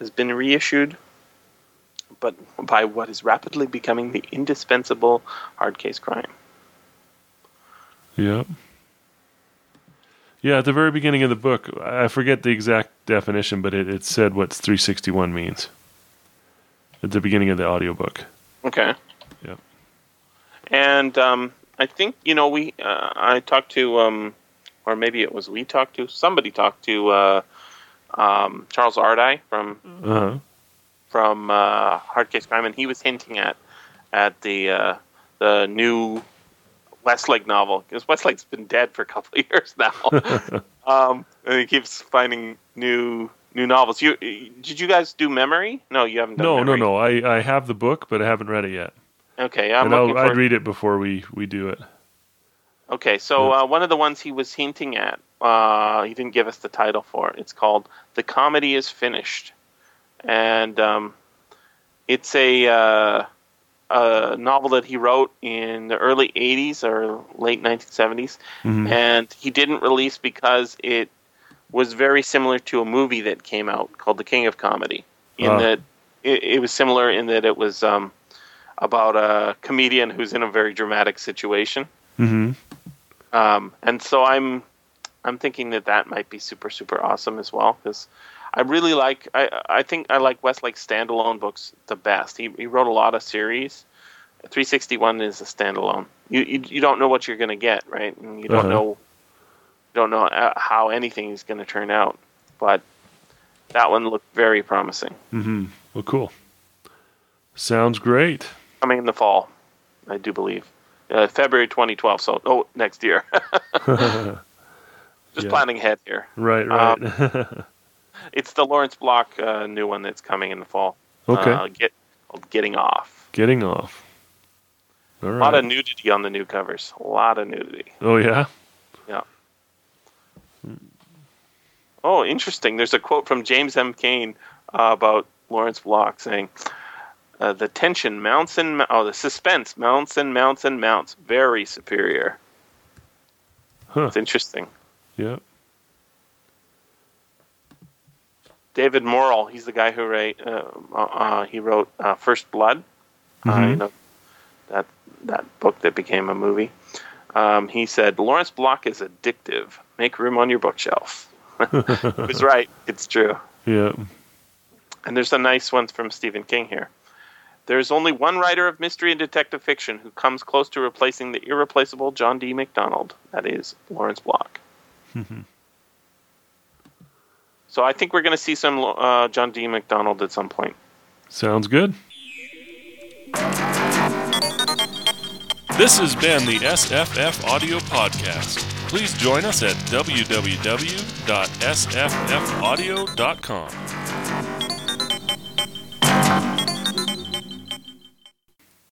has been reissued, but by what is rapidly becoming the indispensable hard case crime. Yep. Yeah, at the very beginning of the book, I forget the exact definition, but it, it said what 361 means. At the beginning of the audiobook. Okay. Yep. And um, I think you know we uh, I talked to um, or maybe it was we talked to somebody talked to uh, um, Charles Ardai from Uh-huh. From uh, Hard Case Crime, and he was hinting at at the uh, the new Westlake novel because Westlake's been dead for a couple of years now, um, and he keeps finding new new novels. You did you guys do Memory? No, you haven't. done No, no, Memory. no. I, I have the book, but I haven't read it yet. Okay, I'm and looking I'll, for. I'd read it before we, we do it. Okay, so uh, one of the ones he was hinting at, uh, he didn't give us the title for it. It's called "The Comedy Is Finished," and um, it's a uh, a novel that he wrote in the early '80s or late 1970s, Mhm. and he didn't release because it was very similar to a movie that came out called The King of Comedy. In Ah. that it, it was similar in that it was um, about a comedian who's in a very dramatic situation. Mm-hmm. Um, and so I'm I'm thinking that that might be super super awesome as well because I really like I I think I like Westlake's standalone books the best. He he wrote a lot of series. 361 is a standalone. You you, you don't know what you're going to get, right? And you don't Uh-huh. know you don't know uh, how anything is going to turn out. But that one looked very promising. Mm-hmm. Well, cool. Sounds great. Coming in the fall, I do believe. Uh, February 2012. So oh, next year. Just Yeah. planning ahead here. right, right. It's the Lawrence Block uh, new one that's coming in the fall. okay. Uh, get Getting Off. Getting off. All A lot of nudity on the new covers. A lot of nudity. oh, yeah? Yeah. Oh, interesting. There's a quote from James M. Cain uh, about Lawrence Block saying, uh, "The tension mounts and oh, the suspense mounts and mounts and mounts. Very superior." Huh. It's interesting. Yeah. David Morrell. he's the guy who wrote uh, uh, he wrote uh, First Blood. Uh, Mhm. you know that that book that became a movie. Um, he said Lawrence Block is addictive. make room on your bookshelf. was right. It's true. Yeah. And there's a nice one from Stephen King here. There is only one writer of mystery and detective fiction who comes close to replacing the irreplaceable John D. MacDonald. That is Lawrence Block. so I think we're going to see some uh, John D. MacDonald at some point. Sounds good. This has been the SFF Audio Podcast. Please join us at www.sffaudio.com.